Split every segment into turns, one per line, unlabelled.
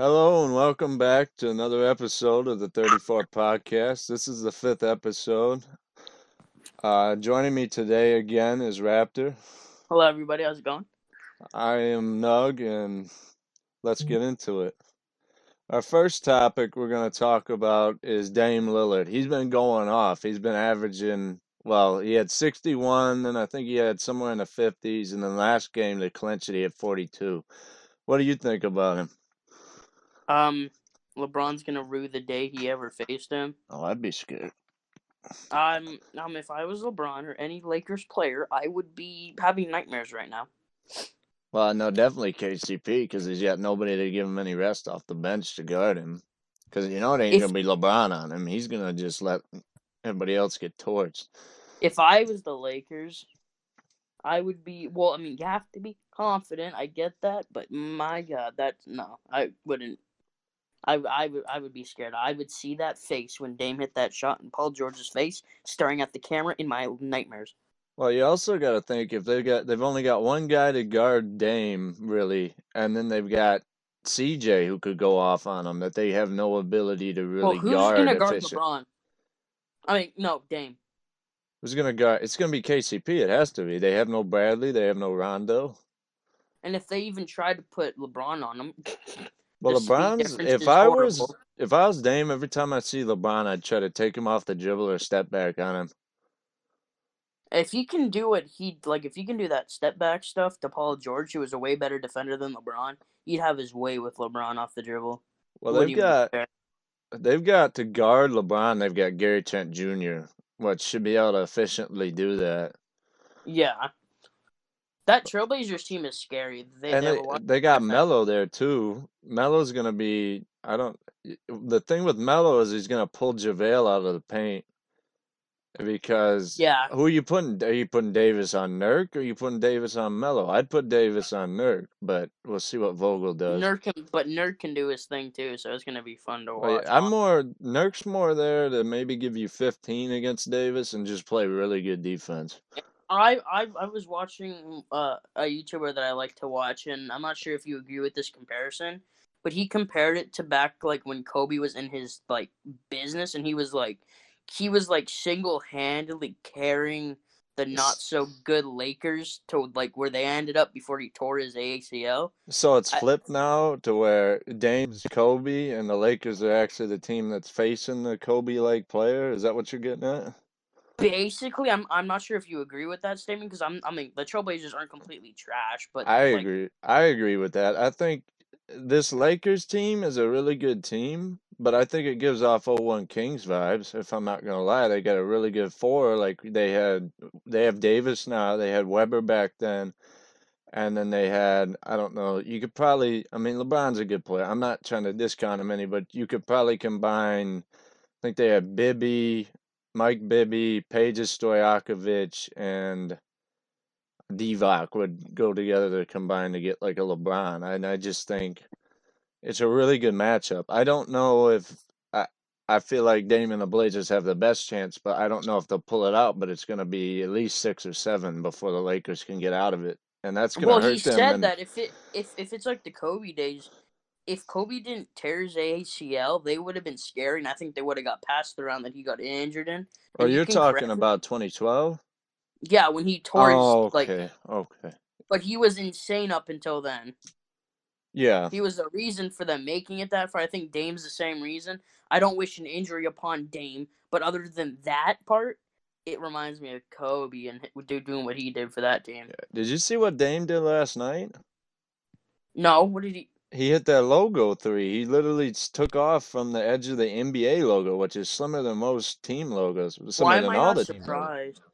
Hello and welcome back to another episode of the 34 podcast. This is the fifth episode. Uh, joining me today again is Raptor.
Hello, everybody. How's it going?
I am Nug, and let's get into it. Our first topic we're going to talk about is Dame Lillard. He's been going off. He's been averaging, well, he had 61, and I think he had somewhere in the 50s. And the last game they clinched it, he had 42. What do you think about him?
Um, LeBron's gonna rue the day he ever faced him.
Oh, I'd be scared.
Um, um, if I was LeBron or any Lakers player, I would be having nightmares right now.
Well, no, definitely KCP because he's got nobody to give him any rest off the bench to guard him. Because you know it ain't
If
gonna be LeBron on him. He's gonna just let everybody else get torched.
if I was the Lakers, I would be. Well, I mean, you have to be confident. I get that, but my God, that's no. I wouldn't. I, I would I would be scared. I would see that face when Dame hit that shot in Paul George's face, staring at the camera in my nightmares.
Well, you also got to think if they've got they've only got one guy to guard Dame really, and then they've got CJ who could go off on them that they have no ability to
Well,
really
who's
guard
gonna guard
efficient.
LeBron? I mean, no, Dame.
Who's gonna guard? It's gonna be KCP. It has to be. They have no Bradley. They have no Rondo.
And if they even try to put LeBron on him,
Well, LeBron's. If I was if I was Dame, every time I see LeBron, I'd try to take him off the dribble or step back on him.
If he can do what he like, if he can do that step back stuff to Paul George, who was a way better defender than LeBron, he'd have his way with LeBron off the dribble.
Well, they've got they've got to guard LeBron. They've got Gary Trent Jr., which should be able to efficiently do that.
Yeah, that Trailblazers team is scary. They
And
they
they
a lot.
they got
of
Melo there too. Melo's gonna be. I don't. The thing with Melo is he's gonna pull JaVale out of the paint because
Yeah,
who are you putting? Are you putting Davis on Nurk or are you putting Davis on Melo? I'd put Davis on Nurk, but we'll see what Vogel does.
Nurk can, but Nurk can do his thing too, so it's gonna be fun to watch.
I'm more Nurk's more there to maybe give you 15 against Davis and just play really good defense.
I, I I was watching uh, a YouTuber that I like to watch, and I'm not sure if you agree with this comparison, but he compared it to back like when Kobe was in his like business, and he was like he was like single handedly carrying the not so good Lakers to like where they ended up before he tore his ACL.
So it's
I,
flipped now to where Dame's Kobe and the Lakers are actually the team that's facing the Kobe-like player. Is that what you're getting at?
Basically, I'm I'm not sure if you agree with that statement because I'm I mean the Trailblazers aren't completely trash, but
I
like
agree. I agree with that. I think this Lakers team is a really good team, but I think it gives off 01 Kings vibes, if I'm not gonna lie. They got a really good four. Like they had they have Davis now, they had Webber back then, and then they had I don't know, you could probably I mean LeBron's a good player. I'm not trying to discount him any, but you could probably combine I think they had Bibby, Mike Bibby, Peja Stojakovic, and Divac would go together to combine to get like a LeBron. And I just think it's a really good matchup. I don't know if I I feel like Dame and the Blazers have the best chance, but I don't know if they'll pull it out. But it's going to be at least six or seven before the Lakers can get out of it, and that's going to
he
hurt them.
Well, he said
And
that if it if if it's like the Kobe days, if Kobe didn't tear his ACL, they would have been scary, and I think they would have got past the round that he got injured in.
oh,
And
you're talking about 2012?
Yeah, when he tore his
Oh,
like,
okay, okay,
but he was insane up until then.
yeah.
He was the reason for them making it that far. I think Dame's the same reason. I don't wish an injury upon Dame, but other than that part, it reminds me of Kobe and doing what he did for that team.
Did you see what Dame did last night?
No, what did he?
He hit that logo three. He literally took off from the edge of the NBA logo, which is slimmer than most team logos,
Why am
than
I
all
not
the
surprised?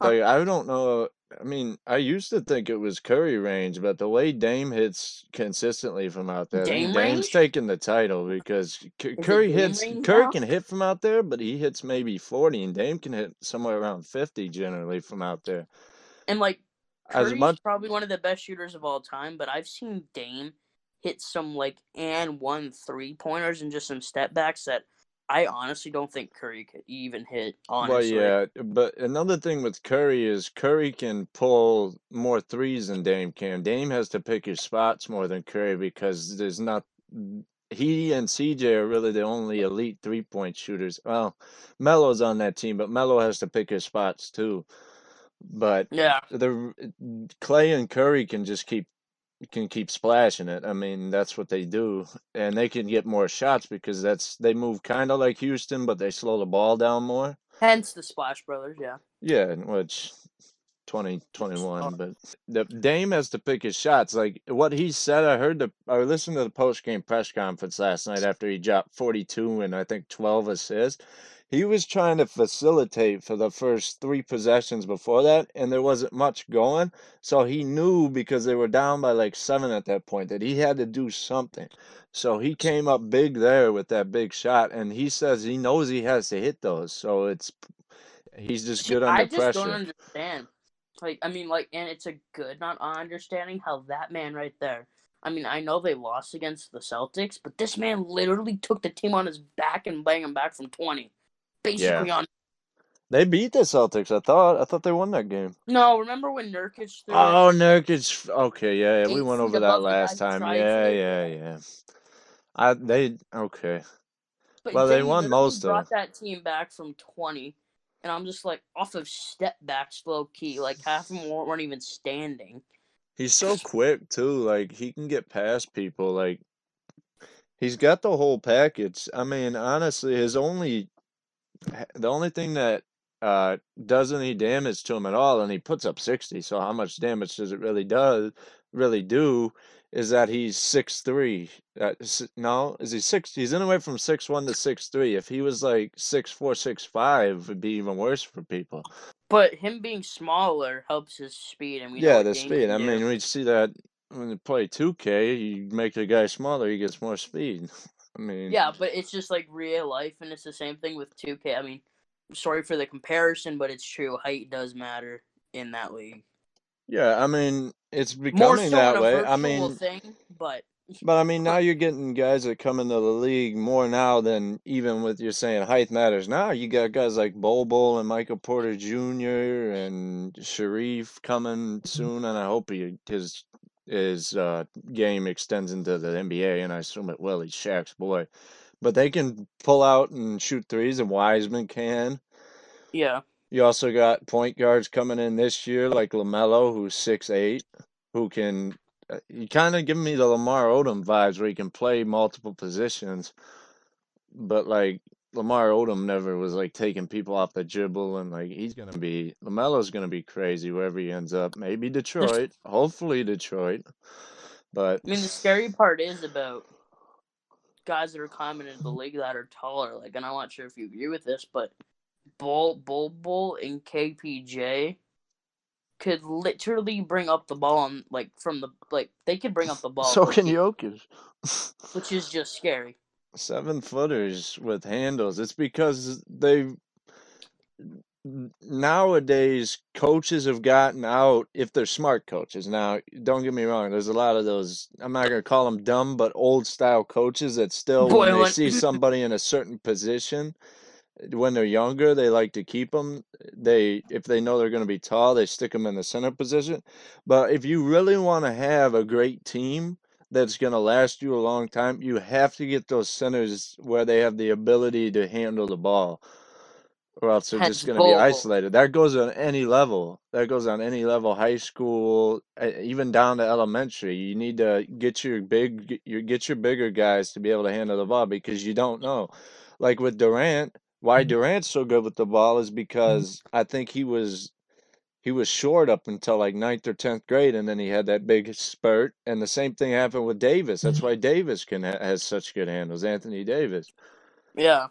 Like, I don't know. I mean, I used to think it was Curry range, but the way Dame hits consistently from out there, I think
Dame
Dame's
range?
taking the title because C- Curry hits. Curry
now?
can hit from out there, but he hits maybe 40, and Dame can hit somewhere around 50 generally from out there.
And like
As
Curry's
much,
probably one of the best shooters of all time, but I've seen Dame hit some like and one three pointers and just some step backs that I honestly don't think Curry could even hit. Honestly, well,
yeah, but another thing with Curry is Curry can pull more threes than Dame can. Dame has to pick his spots more than Curry because there's not he and CJ are really the only elite three point shooters. Well, Melo's on that team, but Melo has to pick his spots too. But
Yeah.
the Clay and Curry can just keep can keep splashing it. I mean, that's what they do, and they can get more shots because that's they move kind of like Houston, but they slow the ball down more.
Hence the Splash Brothers. Yeah.
Yeah, which 2021, but the Dame has to pick his shots. Like what he said, I heard the I listened to the post game press conference last night after he dropped 42 and I think 12 assists. He was trying to facilitate for the first three possessions before that, and there wasn't much going. So he knew because they were down by like seven at that point that he had to do something. So he came up big there with that big shot, and he says he knows he has to hit those. So it's he's just good
I
under
just don't understand. Like, I mean, like, and it's a good not understanding how that man right there. I mean, I know they lost against the Celtics, but this man literally took the team on his back and banged him back from twenty, basically on.
They beat the Celtics. I thought. I thought they won that game.
No, remember when Nurkic threw? it?
Oh, Nurkic. Okay, yeah, yeah, we went over that last time. Yeah, yeah, yeah. I they okay.
But
well, they won most of
Brought that team back from twenty, and I'm just like off of step back, slow key. Like half of them weren't even standing.
He's so quick too. Like he can get past people. Like he's got the whole package. I mean, honestly, his only the only thing that uh does any damage to him at all, and he puts up sixty. So how much damage does it really does really do? Is that he's six three? Uh, no, is he six? He's anywhere from six one to six three. If he was like six four, six five, it'd be even worse for people.
But him being smaller helps his speed, and we
Yeah, the speed. I
do.
mean, we see that when you play 2K, you make the guy smaller, he gets more speed. I mean,
Yeah, but it's just like real life, and it's the same thing with 2K. I mean, sorry for the comparison, but it's true. Height does matter in that league.
yeah, I mean, it's becoming
so
that way. I mean,
thing, but
but I mean, now you're getting guys that come into the league more now than even with you're saying height matters. Now you got guys like Bol Bol and Michael Porter Jr. and Shareef coming soon, and I hope he his his uh, game extends into the NBA, and I assume it will. He's Shaq's boy, but they can pull out and shoot threes, and Wiseman can.
yeah,
You also got point guards coming in this year, like LaMelo, who's six eight, who can. uh, You kind of give me the Lamar Odom vibes, where he can play multiple positions, but like Lamar Odom never was like taking people off the dribble, and like he's gonna be LaMelo's gonna be crazy wherever he ends up. Maybe Detroit, hopefully Detroit, but
I mean the scary part is about guys that are climbing into the league that are taller. Like, and I'm not sure if you agree with this, but Bol, Bol, Bol, and KPJ could literally bring up the ball on like from the like they could bring up the ball.
so can Jokic.
which is just scary.
Seven footers with handles. It's because they nowadays coaches have gotten out if they're smart coaches. Now, don't get me wrong. There's a lot of those. I'm not gonna call them dumb, but old style coaches that still, when they
Boy,
see somebody in a certain position, when they're younger, they like to keep them. They, if they know they're going to be tall, they stick them in the center position. But if you really want to have a great team that's going to last you a long time, you have to get those centers where they have the ability to handle the ball, or else they're
Hence
just going to be isolated. That goes on any level. That goes on any level, high school, even down to elementary. You need to get your big, your get your bigger guys to be able to handle the ball because you don't know. Like with Durant, why mm-hmm. Durant's so good with the ball is mm-hmm. because I think he was he was short up until like ninth or tenth grade, and then he had that big spurt. And the same thing happened with Davis. That's why Davis can ha- has such good handles. Anthony Davis.
Yeah.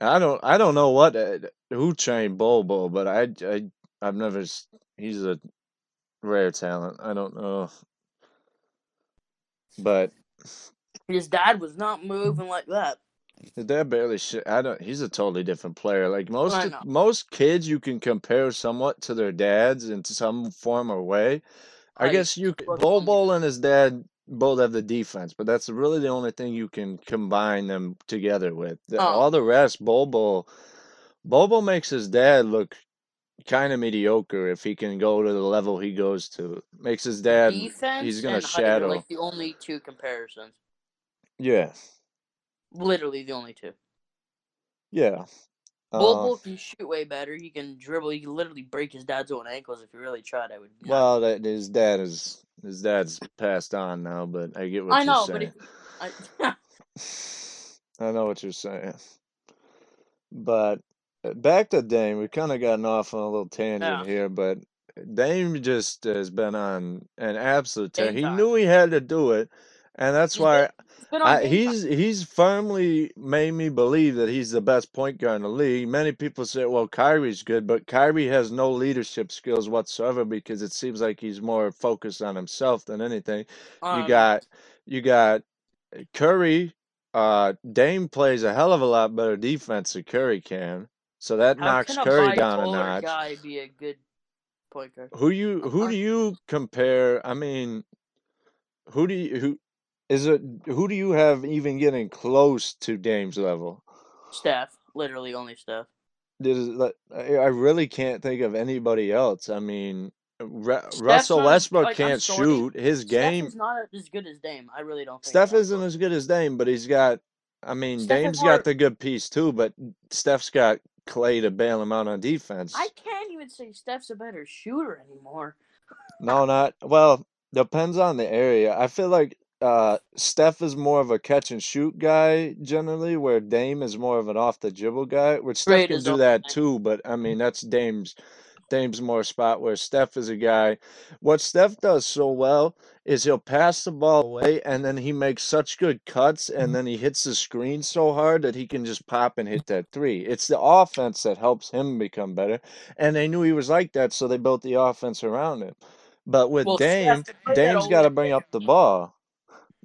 I don't I don't know what uh, who trained Bobo, but I I I've never. He's a rare talent. I don't know, but
His dad was not moving like that.
Dad barely shit. I don't. He's a totally different player. Like oh, most
I
most kids, you can compare somewhat to their dads in some form or way. I
Height.
guess you. c-
Both
Bol
of them
Bol and his dad both have the defense, but that's really the only thing you can combine them together with.
Oh.
All the rest, Bol Bol makes his dad look kind of mediocre if he can go to the level he goes to. Makes his dad.
Defense
he's gonna
and height are
shadow.
like the only two comparisons.
Yeah,
Literally the only two.
yeah.
Bol
Uh,
can shoot way better. He can dribble. He can literally break his dad's own ankles if he really tried. I would. not-
well, that his dad is his dad's passed on now, but I get what
I
you're
know, but
saying.
if I,
I know what you're saying. But uh, back to Dame, we've kind of gotten off on a little tangent
Yeah.
here, but Dame just has been on an absolute tear. He knew he had to do it, and that's why I, he's he's firmly made me believe that he's the best point guard in the league. Many people say, "Well, Kyrie's good," but Kyrie has no leadership skills whatsoever because it seems like he's more focused on himself than anything.
time.
You
Um,
got you got Curry. Uh, Dame plays a hell of a lot better defense than Curry can, so that knocks Curry down a notch.
guy be a good point guard?
Who you who do you compare? I mean, who do you who is it? Who do you have even getting close to Dame's level?
Steph, literally only Steph.
There's, like, I really can't think of anybody else. I mean,
Steph's
Russell Westbrook
like,
can't shoot. His game,
is not as good as Dame. I really don't think.
Steph isn't as good as Dame, but he's got. I mean,
Steph has
got the good piece too, but Steph's got Clay to bail him out on defense.
I can't even say Steph's a better shooter anymore.
No, not well. Depends on the area. I feel like uh, Steph is more of a catch and shoot guy generally, where Dame is more of an off the dribble guy. Which Steph
Great
can do that too, but I mean that's Dame's Dame's more spot where Steph is a guy. What Steph does so well is he'll pass the ball away and then he makes such good cuts and then he hits the screen so hard that he can just pop and hit that three. It's the offense that helps him become better. And they knew he was like that, so they built the offense around him. But with
Well,
Dame,
Steph, the play that
Dame's got to bring up the ball.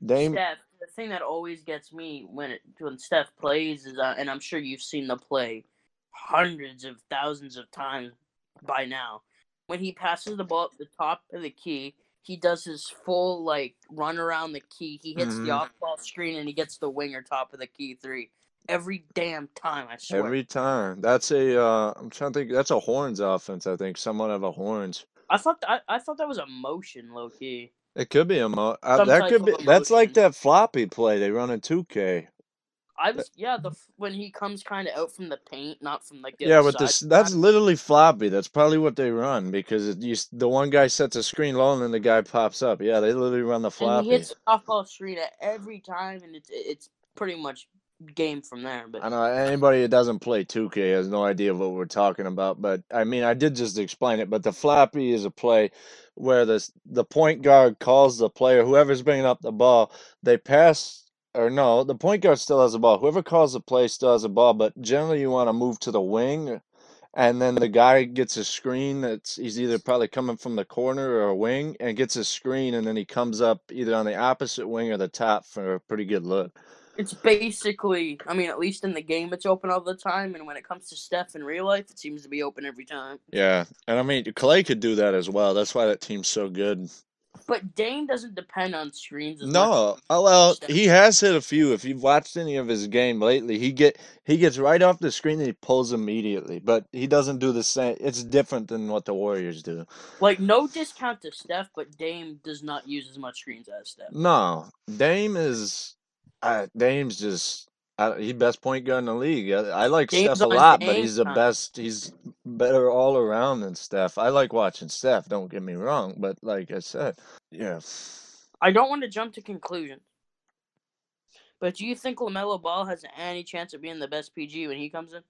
Dame,
Steph, the thing that always gets me when it when Steph plays is, uh, and I'm sure you've seen the play hundreds of thousands of times by now. When he passes the ball at the top of the key, he does his full like run around the key. He hits
Mhm.
the off ball screen and he gets the winger top of the key three every damn time. I swear.
every time. That's a. Uh, I'm trying to think. That's a horns offense. I think somewhat of a horns.
I thought I, I thought that was a motion, low key.
It could be a mo. Uh, that could be. That's like that floppy play they run in 2K.
I was yeah the when he comes kind of out from the paint, not from like the
Yeah, but this that's literally floppy. That's probably what they run because it, you, the one guy sets a screen low and then the guy pops up. Yeah, they literally run the
and
floppy.
he hits off ball screen every time, and it's it's pretty much game from there. But
I know anybody that doesn't play 2K has no idea what we're talking about, but I mean, I did just explain it. But the floppy is a play where the the point guard calls the player, whoever's bringing up the ball, they pass or no, the point guard still has the ball. Whoever calls the play still has the ball, but generally you want to move to the wing, and then the guy gets a screen that's he's either probably coming from the corner or a wing, and gets a screen, and then he comes up either on the opposite wing or the top for a pretty good look.
It's basically, I mean, at least in the game, it's open all the time, and when it comes to Steph in real life, it seems to be open every time.
Yeah, and I mean Clay could do that as well. That's why that team's so good.
But Dame doesn't depend on screens as.
No, oh, well, he has hit a few. If you've watched any of his game lately, he get he gets right off the screen and he pulls immediately. But he doesn't do the same. It's different than what the Warriors do.
Like no discount to Steph, but Dame does not use as much screens as Steph.
No, Dame is uh, Dame's just uh, he's best point guard in the league. I, I like
Dame's
Steph a lot, but he's the best. He's better all around than Steph. I like watching Steph. Don't get me wrong, but like I said, yeah.
I don't want to jump to conclusions. But do you think LaMelo Ball has any chance of being the best PG when he comes in?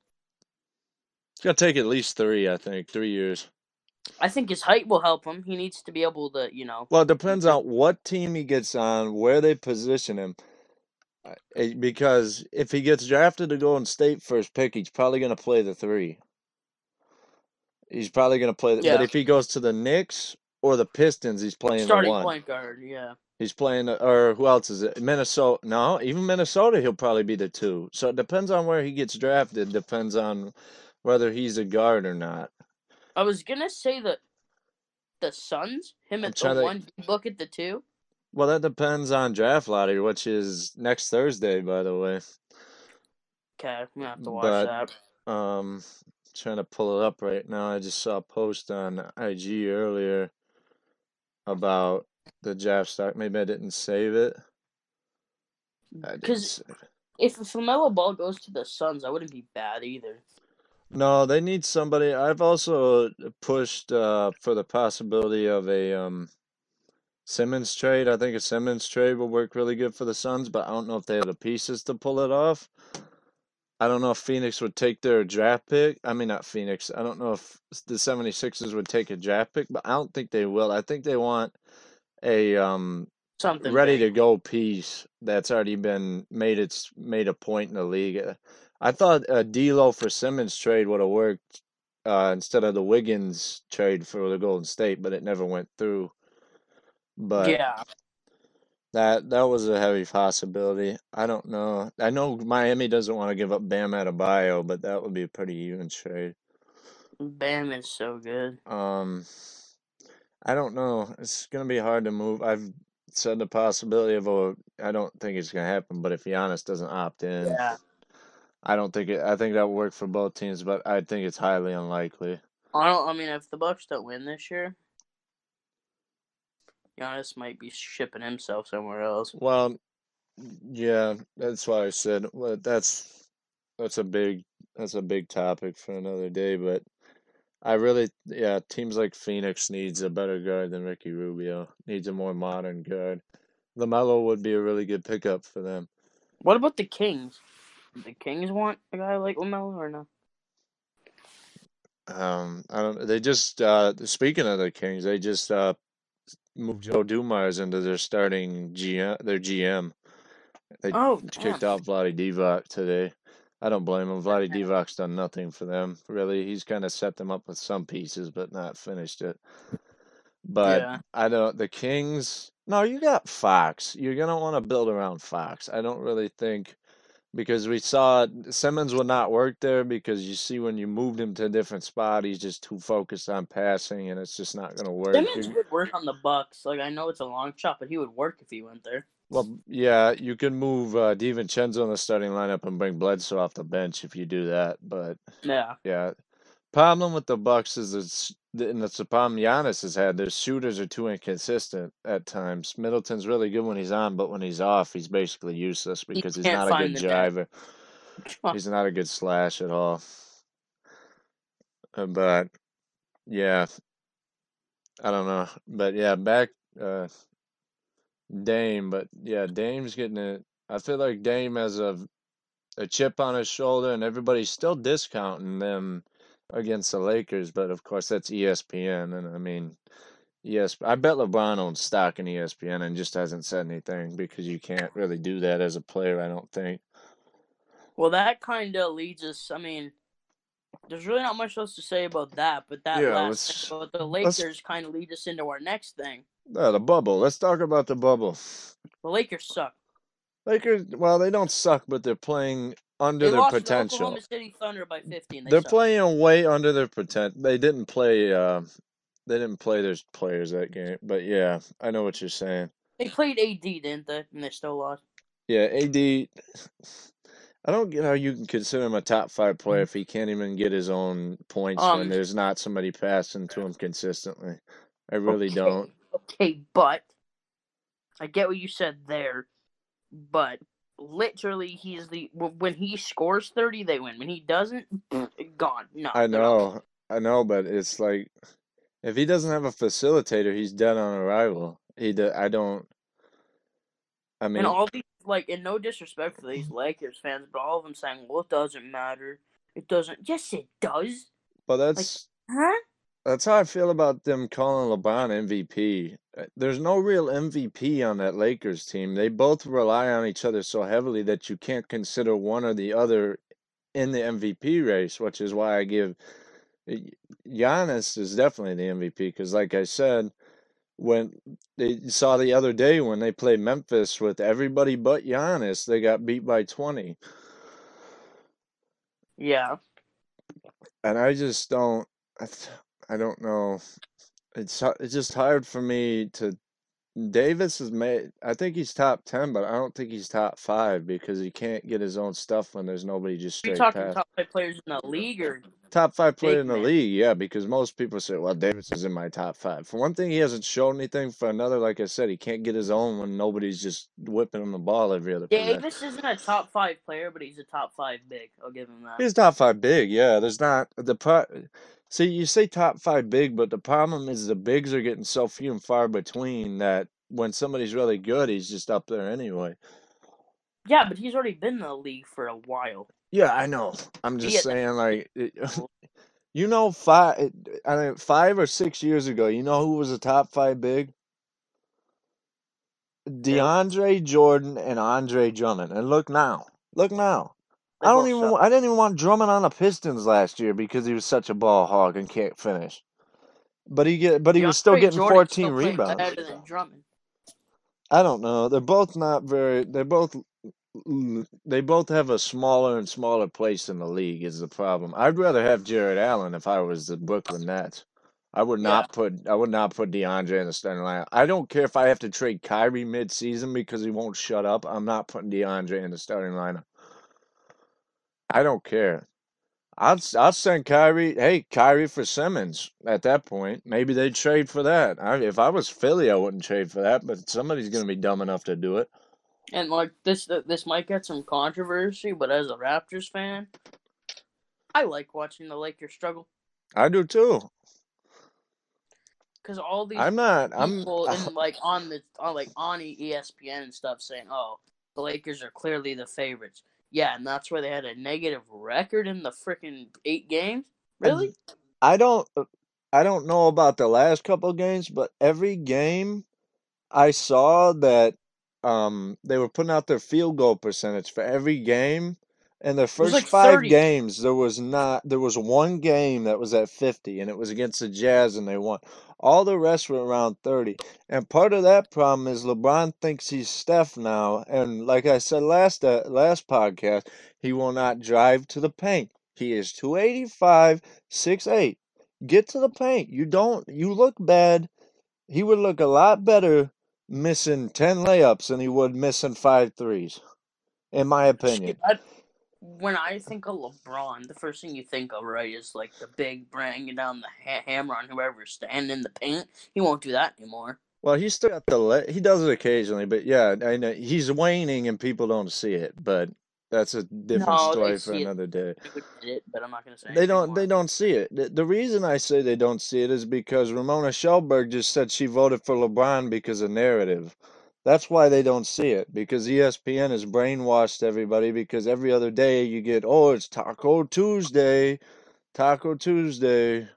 It's gonna take at least three, I think, three years.
I think his height will help him. He needs to be able to, you know.
Well, it depends on what team he gets on, where they position him. Uh, eh, Because if he gets drafted to Golden State first pick, he's probably going to play the three. He's probably going to play. The,
Yeah.
But if he goes to the Knicks or the Pistons, he's playing the
starting
one.
point guard, yeah.
He's playing, the, or who else is it? Minnesota. No, even Minnesota, he'll probably be the two. So it depends on where he gets drafted. Depends on whether he's a guard or not.
I was gonna say that the Suns, him
I'm
at the
to-
one, book at the two.
Well, that depends on draft lottery, which is next Thursday, by the way.
Okay, I'm gonna have to watch
But-
that.
Um, trying to pull it up right now. I just saw a post on IG earlier about the draft stock. Maybe I didn't save it.
Because if LaMelo Ball goes to the Suns, I wouldn't be bad either.
No, they need somebody. I've also pushed uh, for the possibility of a um, Simmons trade. I think a Simmons trade will work really good for the Suns, but I don't know if they have the pieces to pull it off. I don't know if Phoenix would take their draft pick. I mean, not Phoenix. I don't know if the 76ers would take a draft pick, but I don't think they will. I think they want a um,
Something
ready to go piece that's already been made its made a point in the league. I thought a D'Lo for Simmons trade would have worked uh, instead of the Wiggins trade for the Golden State, but it never went through. But
yeah,
that that was a heavy possibility. I don't know. I know Miami doesn't want to give up Bam Adebayo, but that would be a pretty even trade.
Bam is so good.
Um, I don't know. It's gonna be hard to move. I've said the possibility of a. I don't think it's gonna happen, but if Giannis doesn't opt in,
Yeah,
I don't think it. I think that would work for both teams, but I think it's highly unlikely.
I don't. I mean, if the Bucks don't win this year, Giannis might be shipping himself somewhere else.
Well, yeah, that's why I said well, that's that's a big that's a big topic for another day. But I really, yeah, teams like Phoenix needs a better guard than Ricky Rubio. Needs a more modern guard. LaMelo would be a really good pickup for them.
What about the Kings? The Kings want a guy like LaMelo or no?
Um, I don't. They just uh, speaking of the Kings, they just uh, moved Joe Dumars into their starting GM, their GM. They
Oh,
kicked off Vlade Divac today. I don't blame him. Vlade
Okay.
Divac's done nothing for them, really. He's kind of set them up with some pieces, but not finished it. But
Yeah.
I don't. The Kings. No, you got Fox. You're gonna want to build around Fox. I don't really think because we saw Simmons would not work there because you see when you moved him to a different spot, he's just too focused on passing, and it's just not gonna work.
Simmons would work on the Bucks. Like I know it's a long shot, but he would work if he went there.
Well, yeah, you can move uh, DiVincenzo in the starting lineup and bring Bledsoe off the bench if you do that. But
Yeah.
yeah, problem with the Bucks is it's and that's the problem Giannis has had. Their shooters are too inconsistent at times. Middleton's really good when he's on, but when he's off, he's basically useless because he's
can't
a good driver. He's not a good slash at all. Uh, But yeah, I don't know. But yeah, back uh Dame, but yeah, Dame's getting it. I feel like Dame has a a chip on his shoulder, and everybody's still discounting them against the Lakers. But of course, that's ESPN, and I mean, yes, I bet LeBron owns stock in ESPN and just hasn't said anything because you can't really do that as a player. I don't think.
Well, that kind of leads us. I mean, there's really not much else to say about that. But that
Yeah,
last thing about the Lakers kind of leads us into our next thing.
Uh, the bubble. Let's talk about the bubble.
The Lakers suck.
Lakers. Well, they don't suck, but they're playing under
They
their
lost to the
potential.
Oklahoma City Thunder by 50. And they
They're
suck.
playing way under their potential. They didn't play. Uh, they didn't play their players that game. But yeah, I know what you're saying.
They played AD, didn't they? And they still lost.
Yeah, AD. I don't get how you can consider him a top five player if he can't even get his own points when
Um,
there's not somebody passing to him consistently. I really
Okay,
don't.
Okay, but I get what you said there, but literally, he's the when he scores thirty, they win. When he doesn't, mm. gone. No,
I know, I know, but it's like if he doesn't have a facilitator, he's dead on arrival. He, do, I don't. I mean,
And all these, like, and no disrespect for these mm-hmm. Lakers fans, but all of them saying, "Well, it doesn't matter. It doesn't." Yes, it does.
but that's
Huh?
That's how I feel about them calling LeBron MVP. Uh, There's no real MVP on that Lakers team. They both rely on each other so heavily that you can't consider one or the other in the MVP race, which is why I give Giannis is definitely the MVP because, like I said, when they saw the other day when they played Memphis with everybody but Giannis, they got beat by 20.
Yeah.
and I just don't. I, I don't know. It's it's just hard for me to. Davis is made. I think he's top ten, but I don't think he's top five because he can't get his own stuff when there's nobody just
Are you talking
past.
top five players in the league or
top five player in the league. Yeah, because most people say, "Well, Davis is in my top five. For one thing, he hasn't shown anything. For another, like I said, he can't get his own when nobody's just whipping him the ball every other.
Davis isn't a top five player, but he's a top five big. I'll give him that.
He's top five big. Yeah, there's not the pro. See, you say top five big, but the problem is the bigs are getting so few and far between that when somebody's really good, he's just up there anyway.
Yeah, but he's already been in the league for a while.
Yeah, I know. I'm just
had-
saying, like, it- you know, five, I mean, five or six years ago, you know who was a top five big? DeAndre Jordan and Andre Drummond. And look now, look now. I don't even. I didn't even want Drummond on the Pistons last year because he was such a ball hog and can't finish. But he get. But he was still getting 14
still
rebounds.
Better than Drummond.
I don't know. They're both not very. They're both. They both have a smaller and smaller place in the league. Is the problem. I'd rather have Jarrett Allen if I was the Brooklyn Nets. I would
Yeah.
not put. I would not put DeAndre in the starting lineup. I don't care if I have to trade Kyrie mid-season because he won't shut up. I'm not putting DeAndre in the starting lineup. I don't care. I'll I'll send Kyrie. Hey, Kyrie for Simmons. At that point, maybe they'd trade for that. I, if I was Philly, I wouldn't trade for that. But somebody's gonna be dumb enough to do it.
And like this, this might get some controversy, but as a Raptors fan, I like watching the Lakers struggle
I do too.
because all these
I'm not. I'm.
in like on the on like on ESPN and stuff saying, "Oh, the Lakers are clearly the favorites." Yeah, and that's where they had a negative record in the freaking eight games. Really?
I don't. I don't know about the last couple of games, but every game I saw that um they were putting out their field goal percentage for every game. And the first
like
five
30.
games, there was not there was one game that was at 50 and it was against the Jazz and they won. All the rest were around 30. And part of that problem is LeBron thinks he's Steph now and like I said last uh, last podcast, he will not drive to the paint. He is 285, 6'8. Get to the paint. You don't you look bad. He would look a lot better missing 10 layups than he would missing five threes. In my opinion.
Shit, I- when I think of LeBron, the first thing you think of, right, is like the big bringing down the ha- hammer on whoever's standing in the paint. He won't do that anymore.
Well, he's still got the le- he does it occasionally, but yeah, I know he's waning and people don't see it, but that's a different
No,
story for
see it.
another day.
I would admit it, but I'm not gonna say.
They don't
more.
they don't see it. The, the reason I say they don't see it is because Ramona Shelburne just said she voted for LeBron because of narrative. That's why they don't see it because ESPN has brainwashed everybody because every other day you get oh it's Taco Tuesday, Taco Tuesday.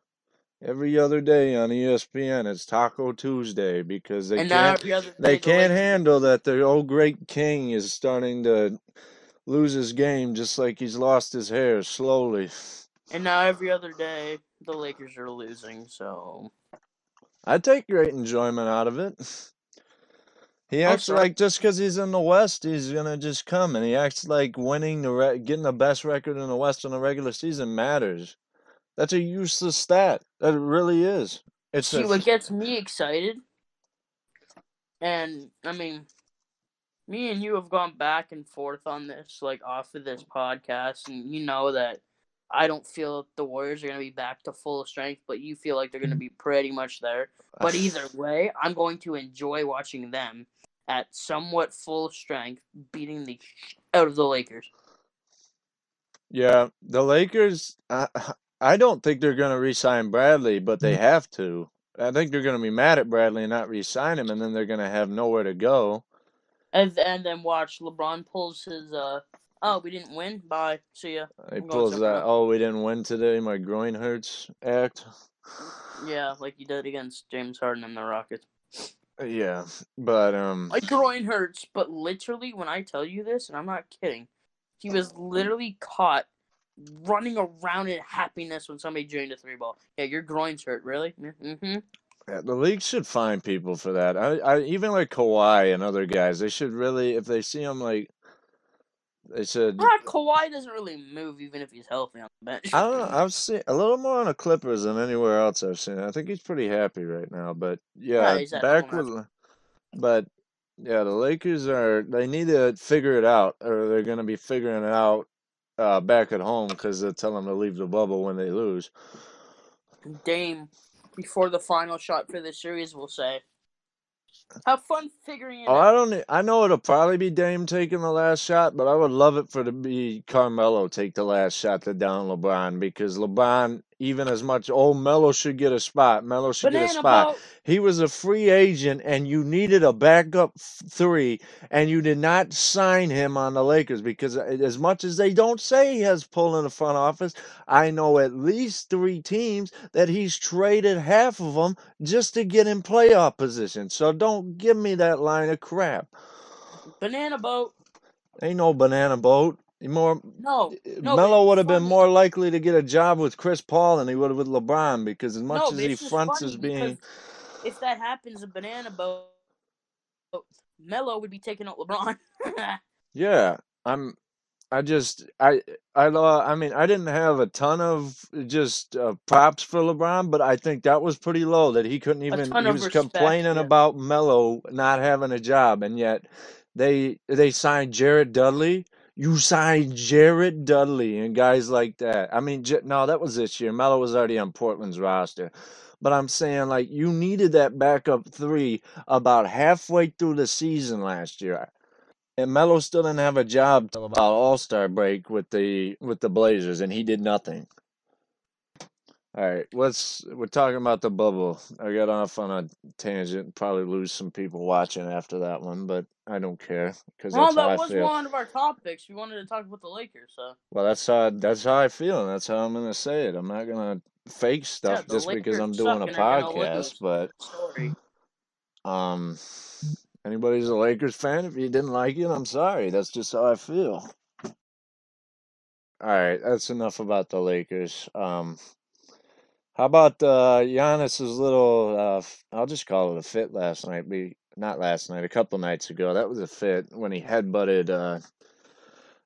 Every other day on ESPN it's Taco Tuesday because they
and
can't
every other day,
they can't handle that their old great king is starting to lose his game just like he's lost his hair slowly.
And now every other day, the Lakers are losing. So
I take great enjoyment out of it. He acts like just because he's in the West, he's gonna just come, and he acts like winning the re- getting the best record in the West in the regular season matters. That's a useless stat. That really is. It's
see
a,
what gets me excited. And I mean, me and you have gone back and forth on this, like off of this podcast, and you know that I don't feel that the Warriors are going to be back to full strength, but you feel like they're going to mm-hmm. be pretty much there. But either way, I'm going to enjoy watching them at somewhat full strength, beating the out of the Lakers.
Yeah, the Lakers. I, I don't think they're going to re-sign Bradley, but they have to. I think they're going to be mad at Bradley and not re-sign him, and then they're going to have nowhere to go.
And and then watch LeBron pulls his uh oh we didn't win bye see ya
He pulls that. Oh, we didn't win today. My groin hurts. Act.
yeah like you did against James Harden and the Rockets.
Yeah, but um.
My groin hurts, but literally, when I tell you this, and I'm not kidding, he was literally caught running around in happiness when somebody drained a three ball. Yeah, your groins hurt, really? Mm-hmm.
Yeah, the league should find people for that. I, I even like Kawhi and other guys. They should really, if they see him, like they said
Ah, Kawhi doesn't really move even if he's healthy on the bench.
I don't know. I've seen a little more on the Clippers than anywhere else I've seen. I think he's pretty happy right now. But yeah,
Yeah,
back with. But yeah, the Lakers are. They need to figure it out, or they're going to be figuring it out uh, back at home because they'll tell them to leave the bubble when they lose.
Dame, before the final shot for the series, will say, "Have fun figuring it
Oh,
out."
I don't. I know it'll probably be Dame taking the last shot, but I would love it for to be Carmelo take the last shot to down LeBron because LeBron, even as much, oh Melo should get a spot. Melo should get a spot. He was a free agent, and you needed a backup three, and you did not sign him on the Lakers because, uh, as much as they don't say he has pull in the front office, I know at least three teams that he's traded half of them just to get in playoff position. So don't give me that line of crap.
Banana boat.
Ain't no banana boat. More
No, no,
Melo would have been
funny.
more likely to get a job with Chris Paul than he would have with LeBron because as much
No,
as he fronts as being
if that happens, a banana boat, Melo would be taking out LeBron.
Yeah, I'm. I just I I I mean I didn't have a ton of just uh, props for LeBron, but I think that was pretty low that he couldn't even. He was
respect.
complaining
Yeah.
about Melo not having a job, and yet they they signed Jared Dudley. You signed Jared Dudley and guys like that. I mean, no, that was this year. Melo was already on Portland's roster. But I'm saying, like, you needed that backup three about halfway through the season last year. And Melo still didn't have a job till about All Star break with the with the Blazers, and he did nothing. All right, let's. We're talking about the bubble. I got off on a tangent. Probably lose some people watching after that one, but I don't care because
Well,
that's how
that
I
was
feel.
one of our topics. We wanted to talk about the Lakers, so
Well, that's how that's how I feel, and that's how I'm gonna say it. I'm not gonna fake stuff
the
just because I'm doing a
and are gonna
podcast. But
Story.
um, anybody's a Lakers fan. If you didn't like it, I'm sorry. That's just how I feel. All right, that's enough about the Lakers. Um, how about uh, Giannis's little? Uh, I'll just call it a fit last night. Be not last night, a couple nights ago. That was a fit when he headbutted uh,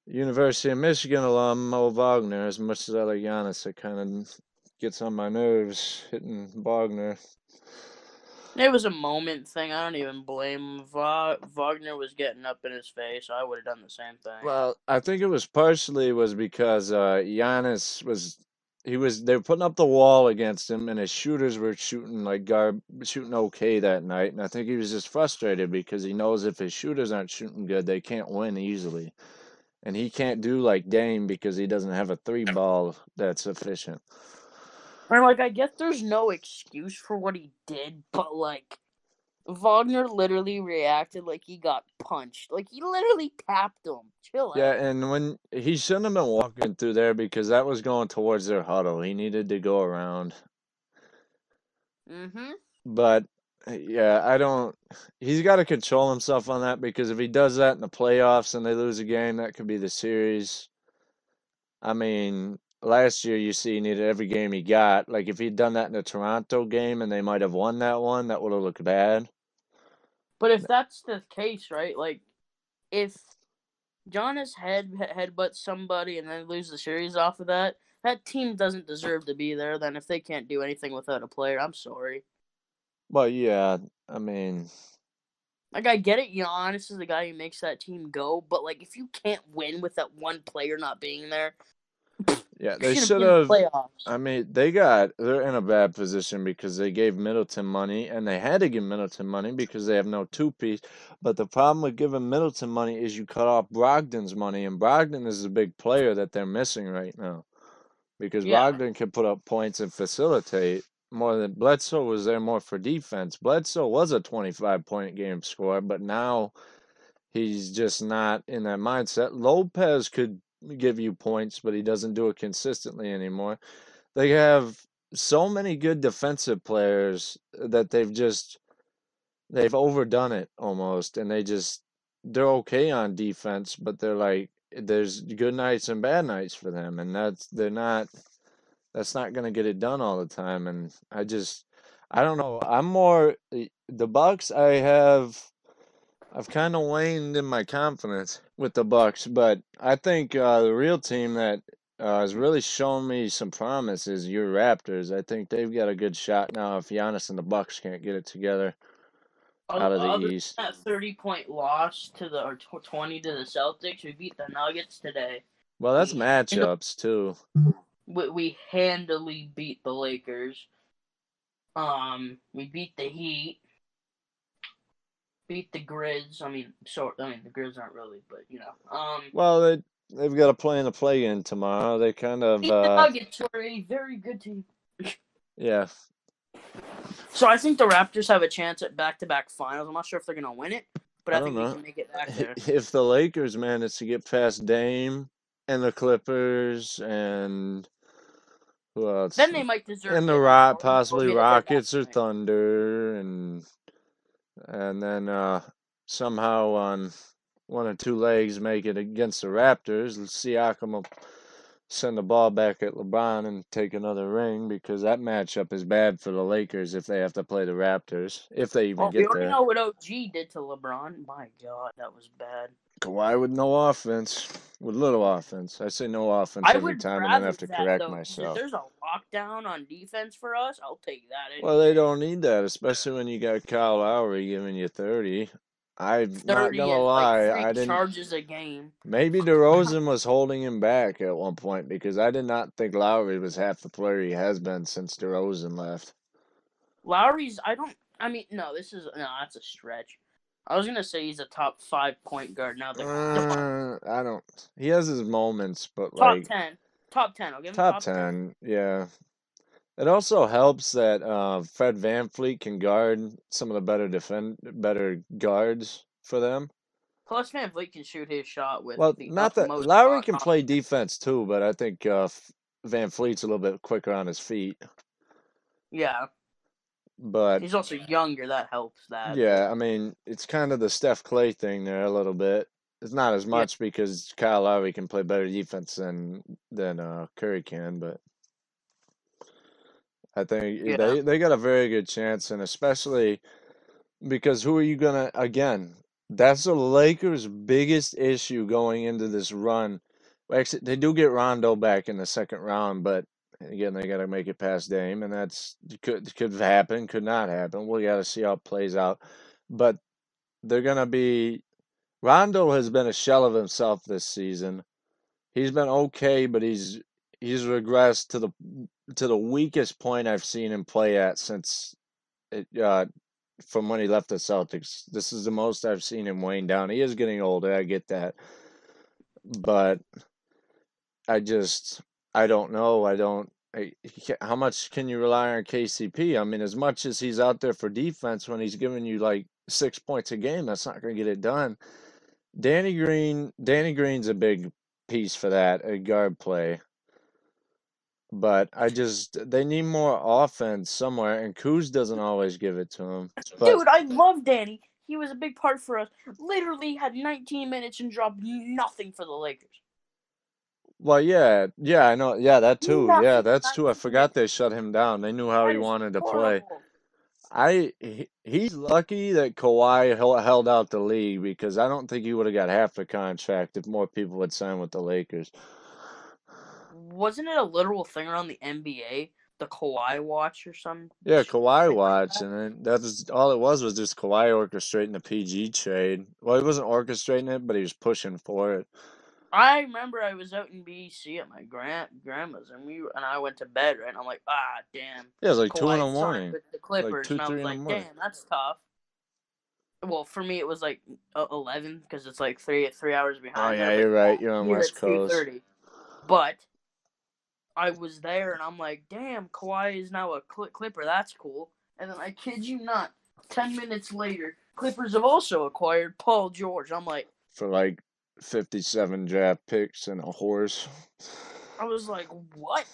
University of Michigan alum Mo Wagner. As much as I like Giannis, it kind of gets on my nerves hitting Wagner.
It was a moment thing. I don't even blame. Va- Wagner was getting up in his face. I would have done the same thing.
Well, I think it was partially was because uh, Giannis was he was they were putting up the wall against him, and his shooters were shooting like garb shooting okay that night, and I think he was just frustrated because he knows if his shooters aren't shooting good, they can't win easily, and he can't do like Dame because he doesn't have a three ball that's efficient.
And like, I guess there's no excuse for what he did, but like, Wagner literally reacted like he got punched. Like he literally tapped him. Chill out.
Yeah,
out.
and when he shouldn't have been walking through there because that was going towards their huddle. He needed to go around.
Mm-hmm.
But yeah, I don't. He's got to control himself on that because if he does that in the playoffs and they lose a game, that could be the series. I mean, last year you see he needed every game he got. Like if he'd done that in the Toronto game and they might have won that one, that would have looked bad.
But if that's the case, right? Like, if Giannis head headbutts somebody and then lose the series off of that, that team doesn't deserve to be there. Then if they can't do anything without a player, I'm sorry.
But yeah, I mean,
Like I get it, Giannis is the guy who makes that team go, but like if you can't win with that one player not being there,
yeah, they should
be in the
have. I mean, they got they're in a bad position because they gave Middleton money and they had to give Middleton money because they have no two piece. But the problem with giving Middleton money is you cut off Brogdon's money, and Brogdon is a big player that they're missing right now because
Yeah.
Brogdon can put up points and facilitate more than Bledsoe was there more for defense. Bledsoe was a 25 point game scorer, but now he's just not in that mindset. Lopez could give you points, but he doesn't do it consistently anymore. They have so many good defensive players that they've just they've overdone it almost and they just they're okay on defense, but they're like there's good nights and bad nights for them and that's they're not that's not going to get it done all the time and I just I don't know. I'm more eh, the Bucks I have I've kind of waned in my confidence with the Bucks, but I think uh, the real team that uh, has really shown me some promise is your Raptors. I think they've got a good shot now if Giannis and the Bucks can't get it together out of the
Other
East.
that thirty point loss to the or twenty to the Celtics, we beat the Nuggets today.
Well, that's
We-
matchups too.
we, we handily beat the Lakers. Um, we beat the Heat. Beat the Grizz. I mean, sort. I mean, the Grizz aren't really, but you know. Um,
Well, they they've got to play in the play-in tomorrow. They kind of
beat the
uh,
Nuggets, are a very good team.
yeah.
So I think the Raptors have a chance at back-to-back finals. I'm not sure if they're gonna win it, but I,
I
think
don't
they can make it back there.
If the Lakers manage to get past Dame and the Clippers and who else?
then they might deserve.
and the Rock, possibly
back
Rockets or. Thunder, and and then uh, somehow on one or two legs make it against the Raptors. Siakam will send the ball back at LeBron and take another ring because that matchup is bad for the Lakers if they have to play the Raptors if they even
Well, we
get
already
there.
know what OG did to LeBron. My God, that was bad.
Kawhi with no offense, with little offense. I say no offense
I
every time and then have to
that,
correct
though, 'cause If
myself.
there's a lockdown on defense for us, I'll take that. any
Well, they don't need that, especially when you got Kyle Lowry giving you 30. I'm not gonna lie,
like
I didn't.
charges a game.
Maybe DeRozan was holding him back at one point because I did not think Lowry was half the player he has been since DeRozan left.
Lowry's. I don't. I mean, no. This is no. That's a stretch. I was gonna say he's a top five point guard now. The,
Uh, I don't. He has his moments, but like
top
like
ten. Top ten. I'll give him
top
top,
10, yeah. It also helps that uh, Fred VanVleet can guard some of the better defend, better guards for them.
Plus, VanVleet can shoot his shot with
Well, not that Lowry can play defense too, but I think uh, VanVleet's a little bit quicker on his feet.
Yeah,
But
he's also younger. That helps. That.
yeah, I mean, it's kind of the Steph Clay thing there a little bit. It's not as much because Kyle Lowry can play better defense than than uh, Curry can, but I think
Yeah.
they they got a very good chance, and especially because who are you gonna again? That's the Lakers' biggest issue going into this run. Actually, they do get Rondo back in the second round, but again, they got to make it past Dame, and that's could could happen, could not happen. We got to see how it plays out. But they're gonna be. Rondo has been a shell of himself this season. He's been okay, but he's he's regressed to the to the weakest point I've seen him play at since it, uh, from when he left the Celtics. This is the most I've seen him wane down. He is getting older, I get that. But I just I don't know. I don't I, how much can you rely on KCP? I mean, as much as he's out there for defense when he's giving you like 6 points a game, that's not going to get it done. Danny Green, Danny Green's a big piece for that, a guard play. But I just they need more offense somewhere, and Kuz doesn't always give it to him. But
Dude, I love Danny. He was a big part for us. Literally had 19 minutes and dropped nothing for the Lakers.
Well, yeah, yeah, I know, yeah, that too, yeah, that's true. I forgot they shut him down. They knew how
That
he
is
wanted to play. I he, he's lucky that Kawhi held out the league because I don't think he would have got half the contract if more people had signed with the Lakers.
Wasn't it a literal thing around the NBA? The Kawhi watch or something?
Yeah, Kawhi
like
watch,
that?
and then that's all it was was just Kawhi orchestrating the PG trade. Well, he wasn't orchestrating it, but he was pushing for it.
I remember I was out in BC at my grand grandma's and we and I went to bed right. And I'm like, ah, damn.
Yeah, it was like two in the morning.
with the Clippers,
two,
and I was like, damn, that's tough. Well, for me it was like eleven because it's like three three hours behind.
Oh
yeah,
you're
but
right. You're on West Coast.
2:30. But I was there and I'm like, damn, Kawhi is now a Cl- Clipper. That's cool. And then I kid you not, ten minutes later, Clippers have also acquired Paul George. I'm like,
for like 57 draft picks and a horse.
I was like, what?